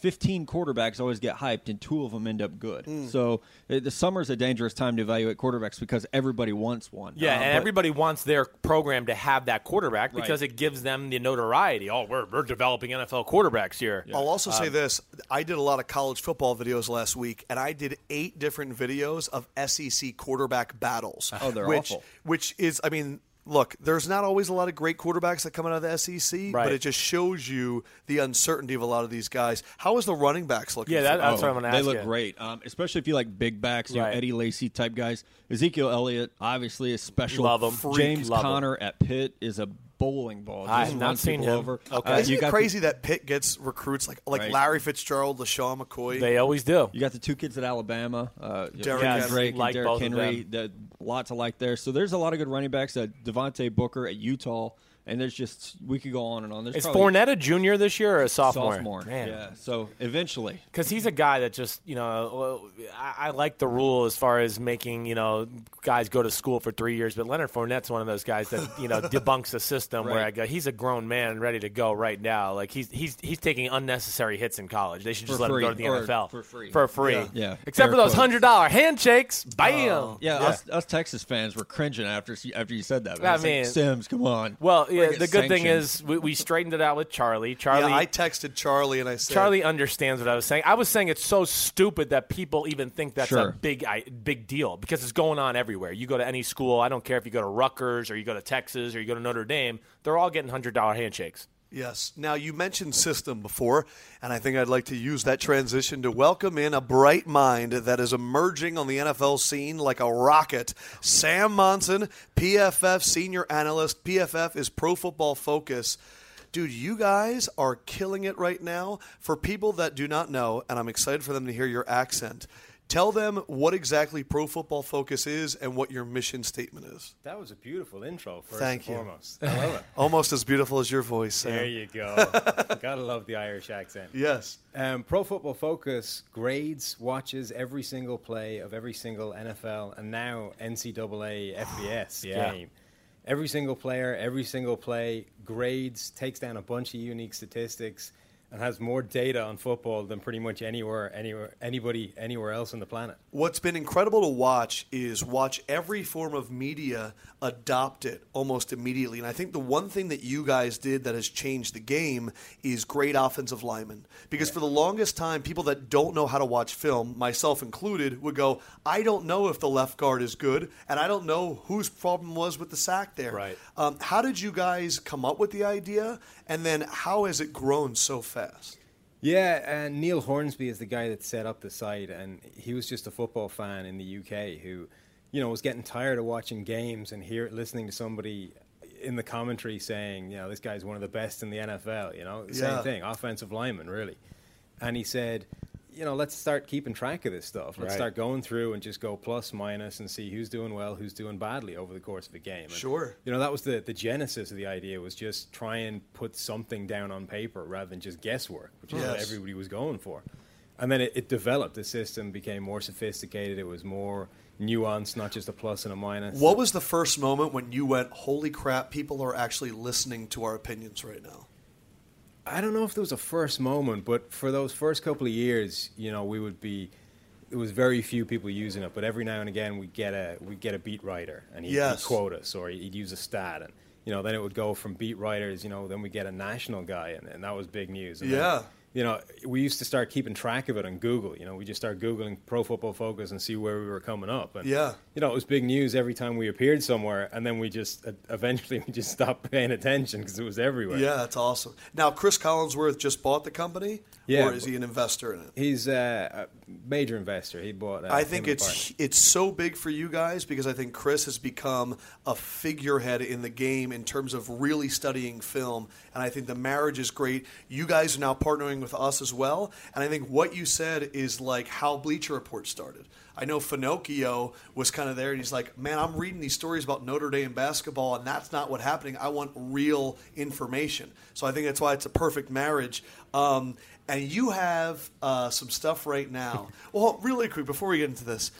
15 quarterbacks always get hyped, and two of them end up good. Hmm. So uh, the summer's a dangerous time to evaluate quarterbacks because everybody wants one. Yeah, Uh, and but- everybody wants their program to have that quarterback Right. because it gives them the notoriety. Oh, we're, we're developing NFL quarterbacks here. I'll also Um, say this: I did a lot of college football videos last week, and I did eight different videos of SEC quarterback battles. Oh, they're which, awful. Which is, I mean, look, there's not always a lot of great quarterbacks that come out of the SEC, Right. but it just shows you the uncertainty of a lot of these guys. How is the running backs looking? Yeah, that- you? that's what I'm going to ask. They look you. great, um, especially if you like big backs, you Right. know, Eddie Lacy type guys. Ezekiel Elliott, obviously, is special. Love him. Freak. James Love him. Conner at Pitt is a bowling ball. I have not seen him. Over. Okay. Uh, Isn't you it got crazy that Pitt gets recruits like like Right. Larry Fitzgerald, LeSean McCoy? They always do. You got the two kids at Alabama, uh, Derrick Kenyan Henry. Drake and Like Derrick both Henry. The, lot to like there. So there's a lot of good running backs. Uh, Devontae Booker at Utah, and there's just we could go on and on. There's Is Fournette a junior this year or a sophomore? sophomore. Man. Yeah. So eventually, Because he's a guy that just, you know, I, I like the rule as far as making, you know, guys go to school for three years. But Leonard Fournette's one of those guys that, you know, debunks the system where I go, he's a grown man ready to go right now. Like he's he's he's taking unnecessary hits in college. They should just For let free, him go to the NFL for free. For free. Yeah. Yeah. Except Fair for those hundred dollar handshakes. Uh, Bam. yeah, Us, us Texas fans were cringing after after you said that. Man. I It's like, mean- Simms, come on. Well, yeah. Bring The good thing is we, we straightened it out with Charlie. Charlie. yeah, I texted Charlie and I said, Charlie understands what I was saying. I was saying it's so stupid that people even think that's a big I, big deal because it's going on everywhere. You go to any school, I don't care if you go to Rutgers or you go to Texas or you go to Notre Dame, they're all getting hundred dollar handshakes. Yes. Now, you mentioned system before, and I think I'd like to use that transition to welcome in a bright mind that is emerging on the NFL scene like a rocket. Sam Monson, PFF senior analyst. PFF is Pro Football Focus. Dude, you guys are killing it right now. For people that do not know, and I'm excited for them to hear your accent, tell them what exactly Pro Football Focus is and what your mission statement is. That was a beautiful intro, first Thank and you. foremost. I love it. Almost as beautiful as your voice, Sam. There you go. Gotta love the Irish accent. Yes. Um, Pro Football Focus grades, watches every single play of every single NFL and now NCAA FBS Yeah. game. Every single player, every single play, grades, takes down a bunch of unique statistics, and has more data on football than pretty much anywhere, anywhere, anybody, anywhere else on the planet. What's been incredible to watch is watch every form of media adopt it almost immediately. And I think the one thing that you guys did that has changed the game is great offensive linemen. Because for the longest time, people that don't know how to watch film, myself included, would go, I don't know if the left guard is good, and I don't know whose problem was with the sack there. Right. Um, how did you guys come up with the idea? And then how has it grown so fast? Yeah, and Neil Hornsby is the guy that set up the site, and he was just a football fan in the UK who, you know, was getting tired of watching games and hear listening to somebody in the commentary saying, you know, this guy's one of the best in the NFL. You know, Yeah. same thing, offensive lineman, really. And he said, you know, let's start keeping track of this stuff. Let's Right. start going through and just go plus minus and see who's doing well, who's doing badly over the course of a game. And, Sure. You know, that was the, the genesis of the idea was just try and put something down on paper rather than just guesswork, which is what everybody was going for. And then it, it developed. The system became more sophisticated. It was more nuanced, not just a plus and a minus. What was the first moment when you went, holy crap, people are actually listening to our opinions right now? I don't know if there was a first moment, but for those first couple of years, you know, we would be. it was very few people using it, but every now and again we get a we get a beat writer and he'd, Yes. he'd quote us or he'd use a stat and you know then it would go from beat writers, you know, then we get a national guy and, and that was big news. And then Yeah. You know, we used to start keeping track of it on Google. You know, we just start Googling Pro Football Focus and see where we were coming up. And, Yeah. You know, it was big news every time we appeared somewhere. And then we just, uh, eventually, we just stopped paying attention because it was everywhere. Yeah, that's awesome. Now, Cris Collinsworth just bought the company, Yeah. or is he an investor in it? He's uh, a major investor. He bought. Uh, I think it's it's so big for you guys because I think Cris has become a figurehead in the game in terms of really studying film, and I think the marriage is great. You guys are now partnering with us as well, and I think what you said is like how Bleacher Report started. I know Finocchio was kind of there, and he's like, "Man, I'm reading these stories about Notre Dame basketball, and that's not what happening. I want real information." So I think that's why it's a perfect marriage. Um, and you have uh, some stuff right now. well, really quick before we get into this,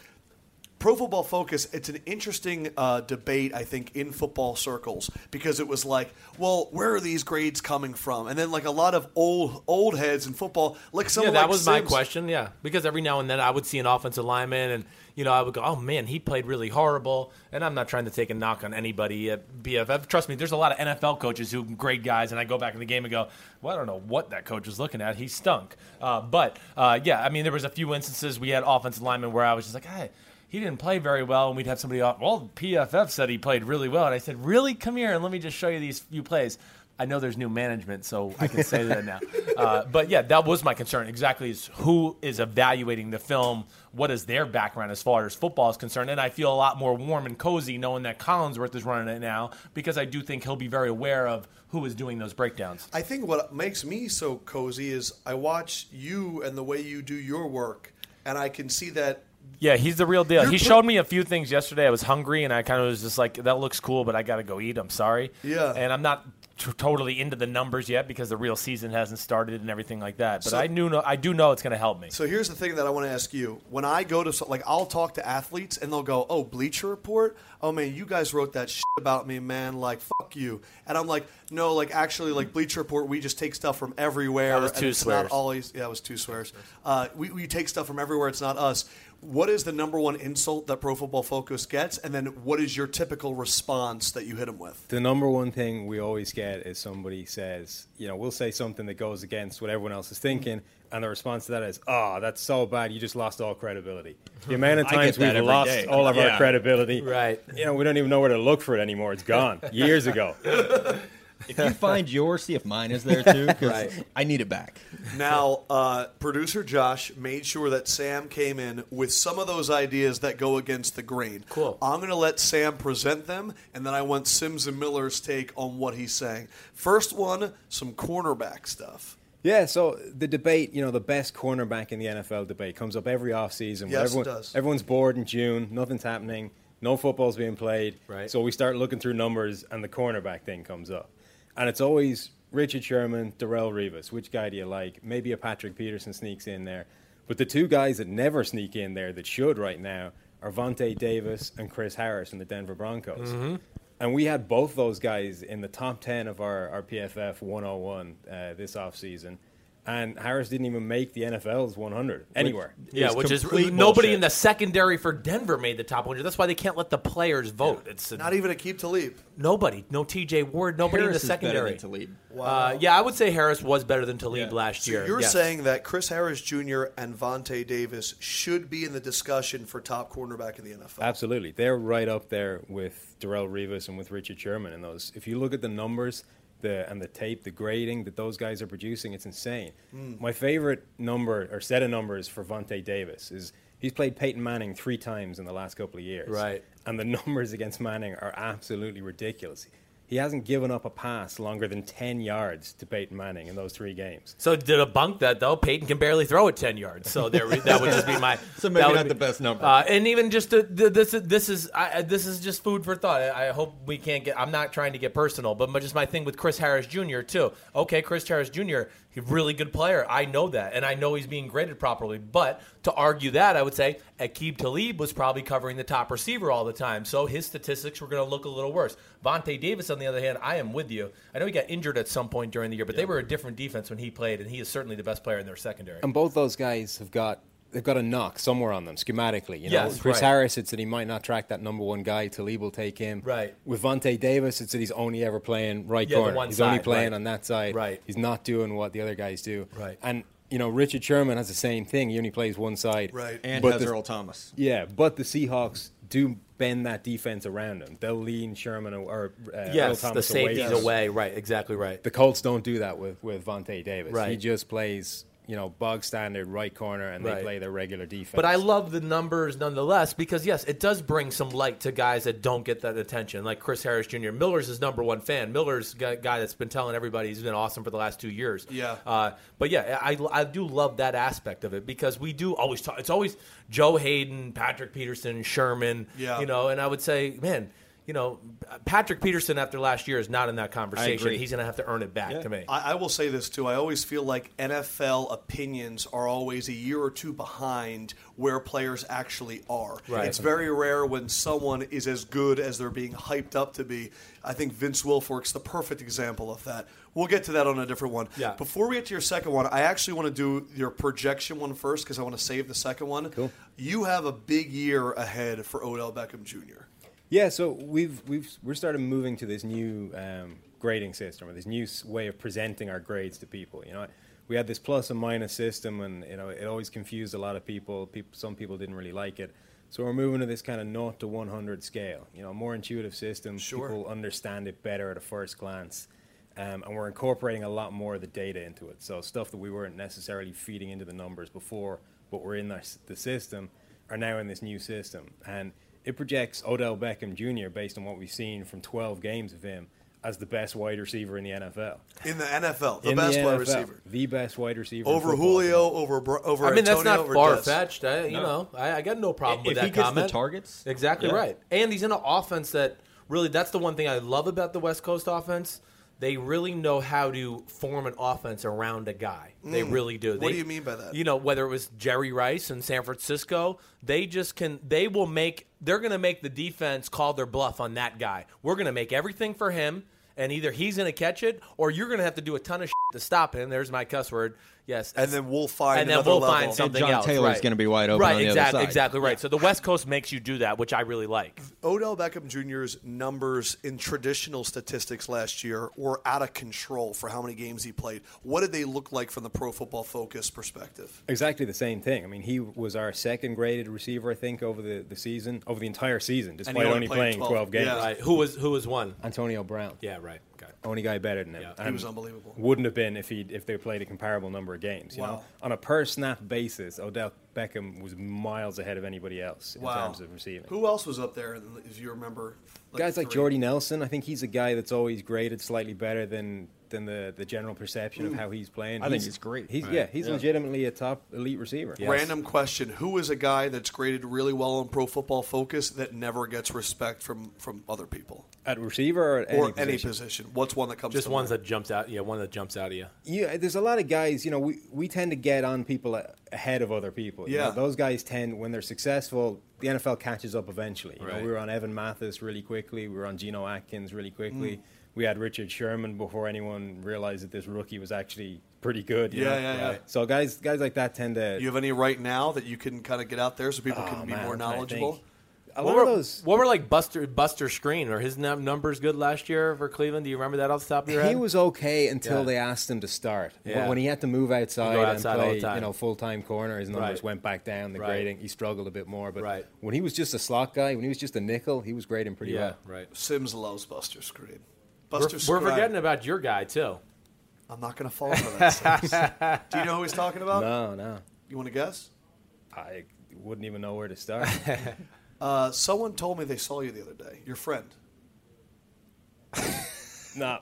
Pro Football Focus, it's an interesting uh, debate, I think, in football circles because it was like, well, where are these grades coming from? And then like a lot of old old heads in football, like some of Yeah, that like was my question. Yeah, because every now and then I would see an offensive lineman, and you know I would go, "Oh man, he played really horrible." And I'm not trying to take a knock on anybody at PFF. Trust me, there's a lot of NFL coaches who grade guys, and I go back in the game and go, "Well, I don't know what that coach was looking at. He stunk." Uh, but uh, yeah, I mean, there was a few instances we had offensive linemen where I was just like, "Hey." He didn't play very well, and we'd have somebody off. Well, PFF said he played really well, and I said, "Really? Come here and let me just show you these few plays." I know there's new management, so I can say that now. Uh, but yeah, that was my concern. Exactly, is who is evaluating the film? What is their background as far as football is concerned? And I feel a lot more warm and cozy knowing that Collinsworth is running it now because I do think he'll be very aware of who is doing those breakdowns. I think what makes me so cozy is I watch you and the way you do your work, and I can see that Yeah, he's the real deal. You're He put- showed me a few things yesterday. I was hungry, and I kind of was just like, "That looks cool, but I got to go eat." I'm sorry. Yeah. And I'm not t- totally into the numbers yet because the real season hasn't started and everything like that. But So- I knew, I do know it's going to help me. So here's the thing that I want to ask you. When I go to so- like, I'll talk to athletes and they'll go, "Oh, Bleacher Report. Oh man, you guys wrote that shit about me, man. Like, fuck you." And I'm like, "No, like actually, like Bleacher Report, we just take stuff from everywhere. That was and two it's swears. Not always. Yeah, it was two swears. Uh, we we take stuff from everywhere. It's not us." What is the number one insult that Pro Football Focus gets, and then what is your typical response that you hit them with? The number one thing we always get is somebody says, you know, we'll say something that goes against what everyone else is thinking, and the response to that is, "Oh, that's so bad. You just lost all credibility." The amount of I times we've lost day. all of Yeah. our credibility, Right. You know, we don't even know where to look for it anymore. It's gone years ago. If you find yours, see if mine is there too, because Right. I need it back. Now, uh, producer Josh made sure that Sam came in with some of those ideas that go against the grain. Cool. I'm going to let Sam present them, and then I want Simms and Miller's take on what he's saying. First one, some cornerback stuff. Yeah, so the debate, you know, the best cornerback in the NFL debate comes up every offseason. where Yes, it does. Everyone's bored in June, nothing's happening, no football's being played. Right. So we start looking through numbers, and the cornerback thing comes up. And it's always Richard Sherman, Darrelle Revis. Which guy do you like? Maybe a Patrick Peterson sneaks in there. But the two guys that never sneak in there that should right now are Vontae Davis and Chris Harris in the Denver Broncos. Mm-hmm. And we had both those guys in the top 10 of our, our PFF 101 uh, this offseason. And Harris didn't even make the NFL's 100 anywhere. Yeah, which is complete nobody bullshit. in the secondary for Denver made the top 100. That's why they can't let the players vote. It's a, Not even a keep to leave. nobody, no T.J. Ward, nobody Harris in the is better secondary. than Talib. Uh, yeah, I would say Harris was better than Talib Yeah. last So year. you're yes. saying that Chris Harris Jr. and Vontae Davis should be in the discussion for top cornerback in the NFL. Absolutely. They're right up there with Darrelle Revis and with Richard Sherman and those. If you look at the numbers the, and the tape, the grading that those guys are producing, it's insane. Mm. My favorite number or set of numbers for Vontae Davis is he's played Peyton Manning three times in the last couple of years. Right. And the numbers against Manning are absolutely ridiculous. He hasn't given up a pass longer than 10 yards to Peyton Manning in those three games. So to debunk that though, Peyton can barely throw it ten yards. So there, that would just be my. So maybe not be- the best number. Uh, and even just to, this, this is I, I- this is just food for thought. I I hope we can't get. I'm not trying to get personal, but just my thing with Chris Harris Jr. too. Okay, Chris Harris Jr. He's a really good player. I know that, and I know he's being graded properly. But to argue that, I would say Aqib Talib was probably covering the top receiver all the time, so his statistics were going to look a little worse. Vontae Davis, on the other hand, I am with you. I know he got injured at some point during the year, but they were a different defense when he played, and he is certainly the best player in their secondary. And both those guys have got they've got a knock somewhere on them schematically. You know, Yes, Chris right. Harris, it's that he might not track that number one guy. Talib will take him. Right. With Vontae Davis, it's that he's only ever playing right Yeah, corner. he's only playing right. on that side. Right. He's not doing what the other guys do. Right. And you know, Richard Sherman has the same thing. He only plays one side. Right. And But has the- Earl Thomas. Yeah, but the Seahawks do bend that defense around him. They'll lean Sherman or or, uh, Earl yes, the Thomas safeties away. away. Right, exactly right. The Colts don't do that with with Vontae Davis. Right. He just plays you know bog standard right corner, and they Right. play their regular defense. But I love the numbers nonetheless because yes, it does bring some light to guys that don't get that attention, like Chris Harris Jr. Miller's his number one fan. Miller's a guy that's been telling everybody he's been awesome for the last two years. Yeah. Uh, but yeah, I, I do love that aspect of it because we do always talk. It's always Joe Haden, Patrick Peterson, Sherman. Yeah. You know, and I would say, man. You know, Patrick Peterson after last year is not in that conversation. He's going to have to earn it back to me. I, I will say this too. I always feel like NFL opinions are always a year or two behind where players actually are. Right. It's very rare when someone is as good as they're being hyped up to be. I think Vince Wilfork's the perfect example of that. We'll get to that on a different one. Yeah. Before we get to your second one, I actually want to do your projection one first because I want to save the second one. Cool. You have a big year ahead for Odell Beckham Jr. Yeah, so we've we've we're started moving to this new um, grading system or this new way of presenting our grades to people. You know, we had this plus and minus system, and you know it always confused a lot of people. People, some people didn't really like it. So we're moving to this kind of 0 to 100 scale. You know, more intuitive system. Sure. People understand it better at a first glance. Um, and we're incorporating a lot more of the data into it. So stuff that we weren't necessarily feeding into the numbers before, but were in the, the system, are now in this new system. And it projects Odell Beckham Jr. based on what we've seen from 12 games of him as the best wide receiver in the NFL. In the NFL, the in best the wide receiver. the best wide receiver Over football. Julio, over over I mean, that's not far fetched. I, you know, I, I got no problem with If that he gets the comment. targets, exactly yeah. right. And he's in an offense that really, that's the one thing I love about the West Coast offense. They really know how to form an offense around a guy. They hmm. really do. What do you mean by that? You know, whether it was Jerry Rice in San Francisco, they just can. They will make. They're going to make the defense call their bluff on that guy. We're going to make everything for him, and either he's going to catch it, or you're going to have to do a ton of to stop him. There's my cuss word. Yes, And then we'll find and then another we'll level. find something John else. Taylor's right. gonna be wide open Right, on the other exactly, side. exactly right. So the West Coast makes you do that, which I really like. Odell Beckham Jr.'s numbers in traditional statistics last year were out of control for how many games he played. What did they look like from the Pro Football Focus perspective? Exactly the same thing. I mean, he was our second graded receiver, I think, over the, the season, over the entire season, despite only only played playing 12. 12, games. Yeah. Right. Who was who was one? Antonio Brown. Yeah, right. Okay. only guy better than him. Yeah. He was unbelievable. Wouldn't have been if he if they played a comparable number of games. You Wow. know, on a per snap basis, Odell Beckham was miles ahead of anybody else in Wow. terms of receiving. Who else was up there, if you remember? Guys like three? Jordy Nelson, I think he's a guy that's always graded slightly better than than the, the general perception of how he's playing. I think he's great. He's Right. yeah, he's Yeah. legitimately a top elite receiver. Random question: Who is a guy that's graded really well on Pro Football Focus that never gets respect from from other people At receiver or at or any position? any position? What's one that comes? Just to ones mind? that jumps out. Yeah, one that jumps out of you. Yeah, there's a lot of guys. You know, we, we tend to get on people ahead of other people. you Yeah. know. those guys tend when they're successful, the NFL catches up eventually. You know, we were on Evan Mathis really quickly. We were on Geno Atkins really quickly. Mm. We had Richard Sherman before anyone realized that this rookie was actually pretty good. you Yeah, know? yeah, yeah. So guys, guys like that tend to. You have any right now that you can kind of get out there so people Oh, can be man, more knowledgeable? Think. A What lot were, of those. what were like Buster Buster Skrine? Or his num- numbers good last year for Cleveland? Do you remember that off the top of your head? He was okay until Yeah. they asked him to start. When- Yeah. When he had to move outside, go and outside all the play, you know, full time corner, his numbers Right. went back down. The Right. grading, he struggled a bit more. But Right. when he was just a slot guy, when he was just a nickel, he was grading pretty yeah, well. right. Simms loves Buster Skrine. We're, Buster we're Skrine. forgetting about your guy too. I'm not going to fall for that. Do you know who he's talking about? No, no, You want to guess? I wouldn't even know where to start. Uh, someone told me they saw you the other day. Your friend. no.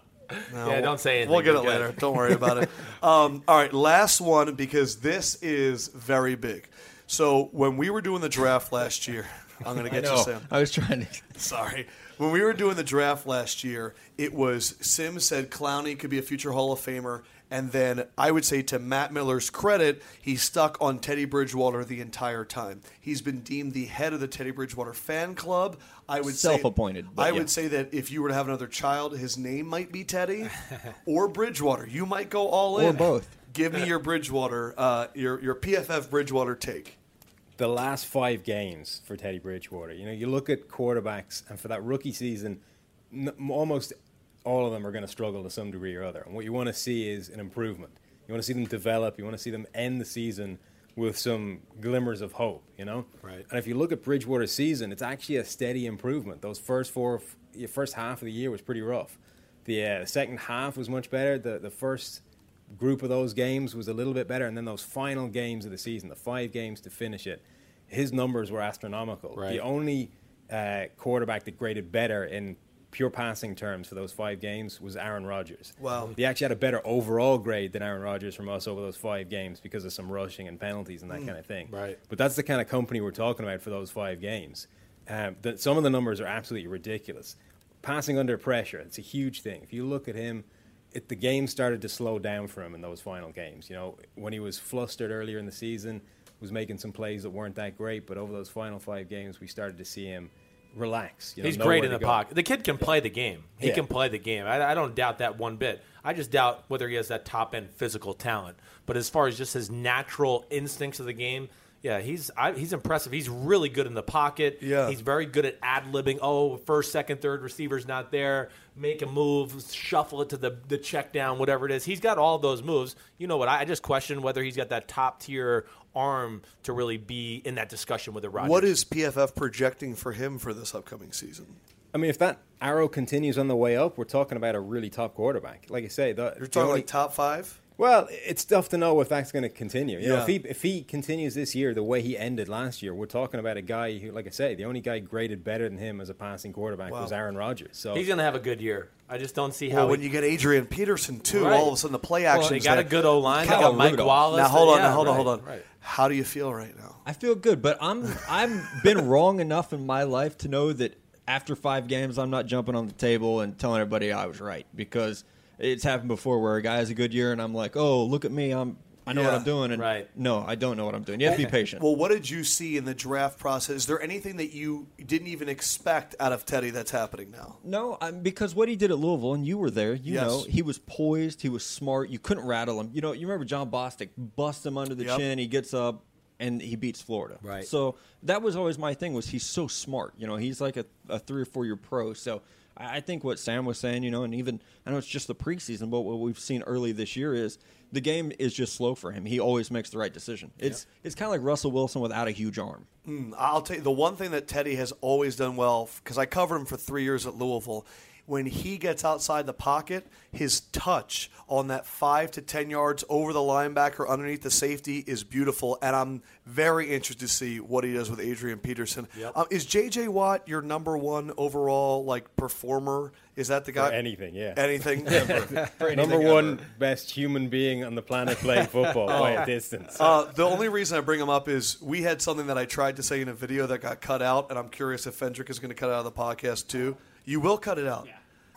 No, Yeah, don't say anything. We'll get it good. later. Don't worry about it. Um, all right, last one because this is very big. So when we were doing the draft last year, I'm going to get you, Sam. I was trying to. Sorry. When we were doing the draft last year, it was Simms said Clowney could be a future Hall of Famer. And then I would say to Matt Miller's credit, he stuck on Teddy Bridgewater the entire time. He's been deemed the head of the Teddy Bridgewater fan club. I would say- Self-appointed, but I yeah. would say that if you were to have another child, his name might be Teddy or Bridgewater. You might go all in. Or both. Give me your Bridgewater, uh, your your PFF Bridgewater take. the last five games for Teddy Bridgewater. You know, you look at quarterbacks, and for that rookie season, n- almost all of them are going to struggle to some degree or other. And what you want to see is an improvement. You want to see them develop. You want to see them end the season with some glimmers of hope. You know, Right. And if you look at Bridgewater's season, it's actually a steady improvement. Those first four, the first half of the year was pretty rough. The uh, second half was much better. The the first group of those games was a little bit better, and then those final games of the season, the five games to finish it, his numbers were astronomical. Right. The only uh, quarterback that graded better in pure passing terms for those five games was Aaron Rodgers. Wow. He actually had a better overall grade than Aaron Rodgers from us over those five games because of some rushing and penalties and that kind of thing. Right. But that's the kind of company we're talking about for those five games. Um, the, some of the numbers are absolutely ridiculous. Passing under pressure, it's a huge thing. If you look at him, it, the game started to slow down for him in those final games. You know, when he was flustered earlier in the season, was making some plays that weren't that great, but over those final five games, we started to see him relax. You know, He's great in the pocket. The kid can play the game. He Yeah. can play the game. I, I don't doubt that one bit. I just doubt whether he has that top end physical talent. But as far as just his natural instincts of the game, yeah, he's I, he's impressive. He's really good in the pocket. Yeah. he's very good at ad libbing. Oh, first, second, third receiver's not there. Make a move, shuffle it to the the check down, whatever it is. He's got all those moves. You know what? I, I just question whether he's got that top tier arm to really be in that discussion with the Rodgers. What is PFF projecting for him for this upcoming season? I mean, if that arrow continues on the way up, we're talking about a really top quarterback. Like I say, the, You're the talking only- like top five. Well, it's tough to know if that's going to continue. You know, if he if he continues this year the way he ended last year, we're talking about a guy who, like I say, the only guy graded better than him as a passing quarterback Wow. was Aaron Rodgers. So He's going to have a good year. I just don't see how. Well, he- when you get Adrian Peterson too, Right. all of a sudden the play action. Well, they got a good O line. They got Mike Rudolph. Wallace. Now hold on, Yeah, now hold on, right, hold on. Right. How do you feel right now? I feel good, but I'm I'm been wrong enough in my life to know that after five games, I'm not jumping on the table and telling everybody I was right because it's happened before where a guy has a good year and I'm like, oh, look at me, I'm I know what I'm doing, and Right. no, I don't know what I'm doing. You have to be patient. Well, what did you see in the draft process? Is there anything that you didn't even expect out of Teddy that's happening now? No, um, because what he did at Louisville, and you were there, you Yes. know, he was poised, he was smart. You couldn't rattle him. You know, you remember Jon Bostic bust him under the Yep. chin, he gets up, and he beats Florida. Right. So that was always my thing was he's so smart. You know, he's like a, a three or four year pro. So I think what Sam was saying, you know, and even I know it's just the preseason, but what we've seen early this year is the game is just slow for him. He always makes the right decision. It's it's kind of like Russell Wilson without a huge arm. Mm, I'll tell you the one thing that Teddy has always done well because I covered him for three years at Louisville. When he gets outside the pocket, his touch on that five to ten yards over the linebacker underneath the safety is beautiful, and I'm very interested to see what he does with Adrian Peterson. Um, is J.J. Watt your number one overall like performer? Is that the guy? for anything, yeah. Anything? Number one best human being on the planet playing football by a distance. Uh, the only reason I bring him up is we had something that I tried to say in a video that got cut out, and I'm curious if Fendrick is going to cut out of the podcast too. You will cut it out.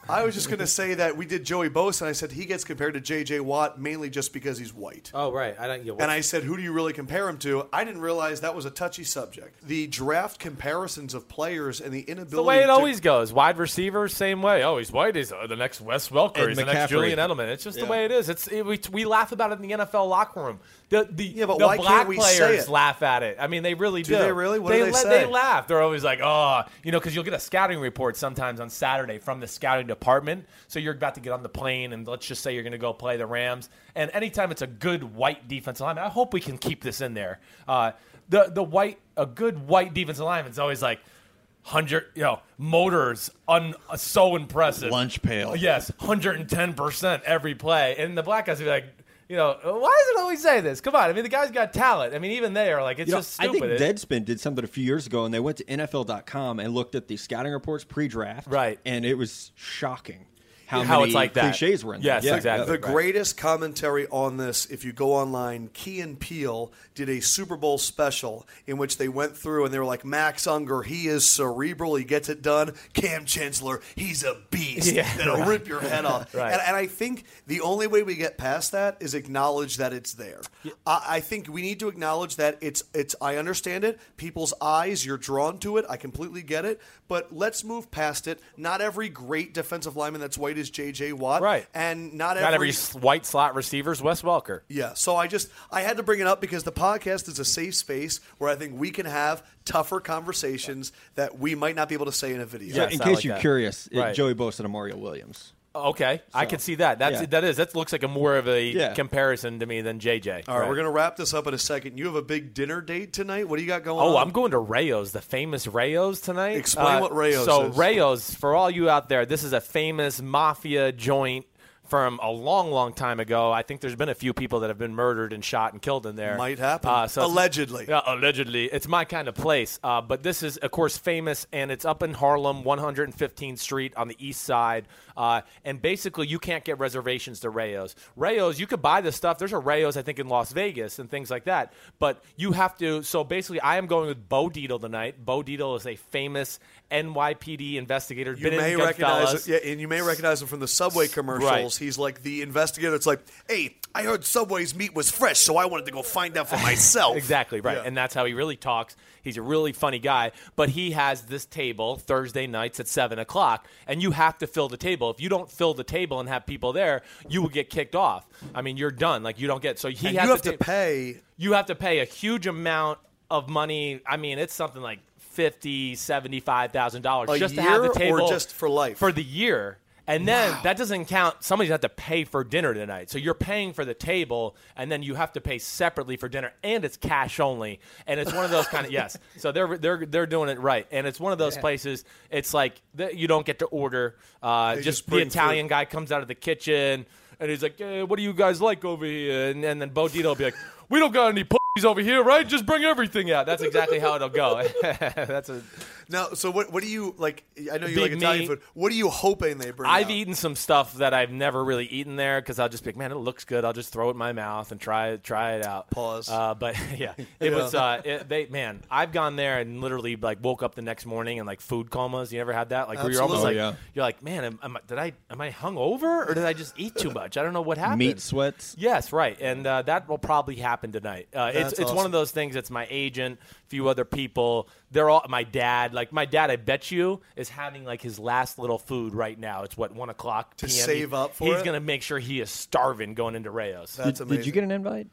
I was just going to say that we did Joey Bosa, and I said he gets compared to J.J. Watt mainly just because he's white. Oh, right. I don't get what. And I said, who do you really compare him to? I didn't realize that was a touchy subject. The draft comparisons of players and the inability. the way it to- always goes. Wide receivers, same way. Oh, he's white. He's uh, the next Wes Welker. Ed He's the next Julian Edelman. It's just Yeah. the way it is. It's it, we, we laugh about it in the NFL locker room. The the, Yeah, but the why can't black we say players it? laugh at it. I mean, they really do. Do they really? What do they la- say? laugh. They're always like, oh, you know, because you'll get a scouting report sometimes on Saturday from the scouting department. So you're about to get on the plane, and let's just say you're going to go play the Rams. And anytime it's a good white defensive lineman, I hope we can keep this in there. Uh, the the white a good white defensive lineman is always like hundred, you know, motors, un, uh, so impressive. Lunch pail. Yes, hundred and ten percent every play, and the black guys will be like, you know, why does it always say this? Come on, I mean, the guy's got talent. I mean, even they are like, it's You know, just I think Deadspin did something a few years ago, and they went to NFL.com and looked at the scouting reports pre-draft, Right. And it was shocking how, How many it's like that. cliches were in there. Yes, Yeah, exactly. yeah. The greatest commentary on this, if you go online, Key and Peele did a Super Bowl special in which they went through and they were like, Max Unger, he is cerebral, he gets it done. Kam Chancellor, he's a beast. Yeah, That'll rip your head off. Right. And, and I think the only way we get past that is acknowledge that it's there. I, I think we need to acknowledge that it's it's. I understand it. People's eyes, you're drawn to it. I completely get it. But let's move past it. Not every great defensive lineman that's white as J.J. Watt. Right. And not, Not every s- white slot receiver's Wes Welker. Yeah, so I just I had to bring it up because the podcast is a safe space where I think we can have tougher conversations that we might not be able to say in a video. So Yes, in case like you're that. curious, Right. Joey Bosa and Mario Williams. Okay, I can see that. That's yeah. that is that looks like a more of a Yeah. comparison to me than JJ. All right, we're gonna wrap this up in a second. You have a big dinner date tonight. What do you got going Oh, on? I'm going to Rao's, the famous Rao's tonight. Uh, Explain what Rao's So is. Rao's, for all you out there, this is a famous mafia joint from a long, long time ago. I think there's been a few people that have been murdered and shot and killed in there. Might happen. Uh, so Allegedly. Yeah, allegedly. It's my kind of place. Uh, but this is, of course, famous, and it's up in Harlem, 115th Street on the east side. Uh, and basically, you can't get reservations to Rao's. Rao's, you could buy this stuff. There's a Rao's, I think, in Las Vegas and things like that. But you have to. So basically, I am going with Bo Dietl tonight. Bo Dietl is a famous NYPD investigator. You may recognize it, yeah, and you may recognize him from the Subway commercials. Right. He's like the investigator. It's like, hey, I heard Subway's meat was fresh, so I wanted to go find out for myself. Exactly right, Yeah. and that's how he really talks. He's a really funny guy, but he has this table Thursday nights at seven o'clock, and you have to fill the table. If you don't fill the table and have people there, you will get kicked off. I mean, you're done. Like you don't get. So he you have to, to pay. you have to pay a huge amount of money. I mean, it's something like fifty, seventy-five thousand dollars just to have the table, or just for life? for the year. And then that doesn't count. Somebody's have to pay for dinner tonight. So you're paying for the table, and then you have to pay separately for dinner, and it's cash only. And it's one of those kind of yes. So they're they're they're doing it right, and it's one of those places. It's like that you don't get to order. Uh, just just the Italian food. guy comes out of the kitchen, and he's like, "What do you guys like over here?" And, and then Bo Dietl will be like, "We don't got any." Pussies over here, right? Just bring everything out. That's exactly how it'll go. That's a. Now, so what? What do you like? I know you Big like Italian meat. food. What are you hoping they bring? I've out? eaten some stuff that I've never really eaten there because I'll just be like, man, it looks good. I'll just throw it in my mouth and try it, try it out. Pause. Uh, but yeah, it was. Uh, it, they man, I've gone there and literally like woke up the next morning and like food comas. You ever had that? Like where you're almost like, Oh, yeah. you're like, man, am, am I, did I am I hung over or did I just eat too much? I don't know what happened. Meat sweats. Yes, right, and uh, that will probably happen tonight. Uh, it's That's it's one of those things. It's my agent, a few other people. They're all my dad. Like my dad, I bet you is having like his last little food right now. It's what one o'clock To PM. save up for He's it? gonna make sure he is starving going into Rao's. That's Did, amazing. did you get an invite?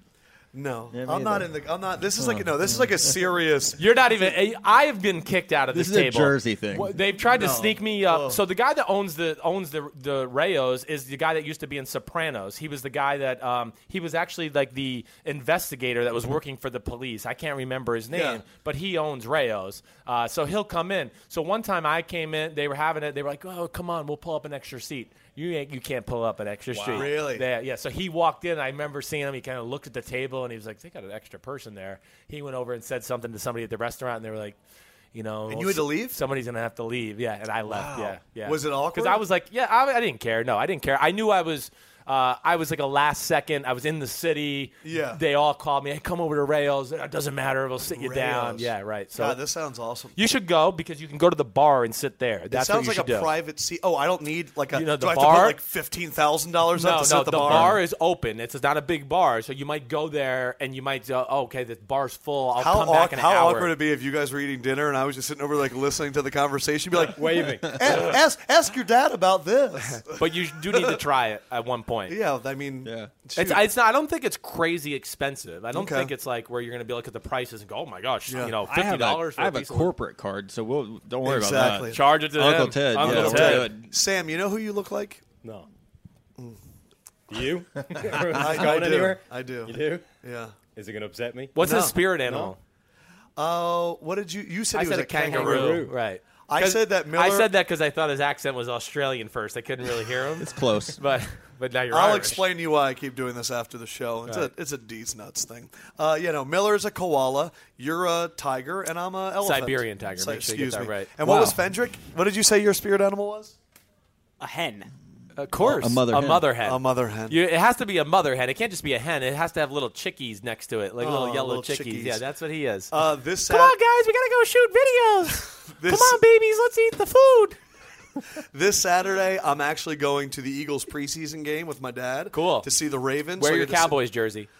No, Yeah, I'm not in the. I'm not. This is like no. This is like a serious. You're not even. I have been kicked out of This this, is a table. Jersey thing. Well, They've tried to sneak me up. Ugh. So the guy that owns the owns the the Rao's is the guy that used to be in Sopranos. He was the guy that um, he was actually like the investigator that was working for the police. I can't remember his name, Yeah. but he owns Rao's. Uh, so he'll come in. So one time I came in, they were having it. They were like, "Oh, come on, we'll pull up an extra seat." You ain't, you can't pull up an extra seat. Really? Yeah, yeah. So he walked in. I remember seeing him. He kind of looked at the table and he was like, "They got an extra person there." He went over and said something to somebody at the restaurant, and they were like, "You know," And you had to leave? Somebody's gonna have to leave. Yeah, and I left. Wow. Yeah, yeah. Was it awkward? Because I was like, yeah, I, I didn't care. No, I didn't care. I knew I was. Uh, I was like a last second. I was in the city. Yeah. They all called me. Hey, come over to Rao's. It doesn't matter. We'll sit you down. Yeah, right. So God, this sounds awesome. you should go because you can go to the bar and sit there. It That's sounds like a do. private seat. Oh, I don't need like a. You know, do the I have to bar- put like fifteen thousand dollars No, up to no, sit at the the, bar. is open. It's not a big bar, so you might go there and you might, uh, oh, okay, the bar's full. I'll How, come back in an how hour. awkward would be if you guys were eating dinner and I was just sitting over like listening to the conversation? Be like, Waving. "A- ask ask your dad about this. But you do need to try it at one point. yeah, I mean, Yeah. It's, it's not. I don't think it's crazy expensive. I don't Okay. think it's like where you're going to be like at the prices and go, oh my gosh, Yeah. you know, fifty dollars." I have a corporate card, so we'll don't worry Exactly. about that. Charge it to Uncle them. Ted, Uncle yeah, Ted. Ted. Sam, you know who you look like? No. Mm. You? I, Going I do. anywhere? I do. You do? Yeah. Is it going to upset me? What's No. his spirit animal? Oh, what did you? You said I he was said a kangaroo. kangaroo. Right. I 'Cause- said that Miller. I said that because I thought his accent was Australian first. I couldn't really hear him. It's close. but but now you're I'll Irish. explain to you why I keep doing this after the show. It's Right. a it's a Deez Nuts thing. Uh, you know, Miller's a koala, you're a tiger, and I'm a elephant. Siberian tiger. Si- Make sure you get excuse that me. right. And what Wow. was Fendrick? What did you say your spirit animal was? A hen. Of course, A mother a hen. mother hen. A mother hen. You, it has to be a mother hen. It can't just be a hen. It has to have little chickies next to it, like Oh, little yellow little chickies. chickies. Yeah, that's what he is. Uh, this Come Sat- on, guys, we gotta go shoot videos. This- Come on, babies, let's eat the food. This Saturday, I'm actually going to the Eagles preseason game with my dad. Cool. To see the Ravens. Wear So your to see- Cowboys jersey.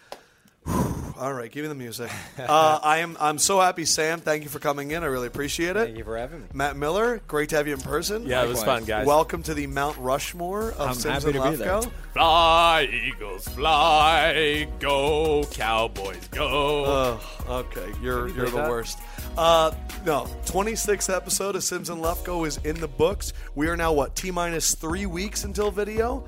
all right, give me the music. Uh, I am. I'm so happy, Sam. Thank you for coming in. I really appreciate it. Thank you for having me. Matt Miller, great to have you in person. Yeah, it was fun, guys. Welcome to the Mount Rushmore of I'm Simms happy and to be there. Lefkoe. Fly, Eagles, fly. Go, Cowboys, go. Oh, okay. You're you're the that? worst. Uh, no, 26th episode of Simms and Lefkoe is in the books. We are now what t minus three weeks until video.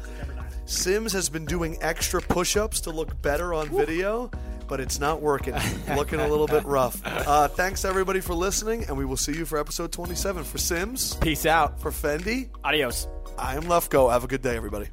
Simms has been doing extra push-ups to look better on video, but it's not working. Looking a little bit rough. Uh, thanks everybody for listening, and we will see you for episode 27 for Simms, Peace out. for Fendi. Adios. I am Lefkoe. Have a good day, everybody.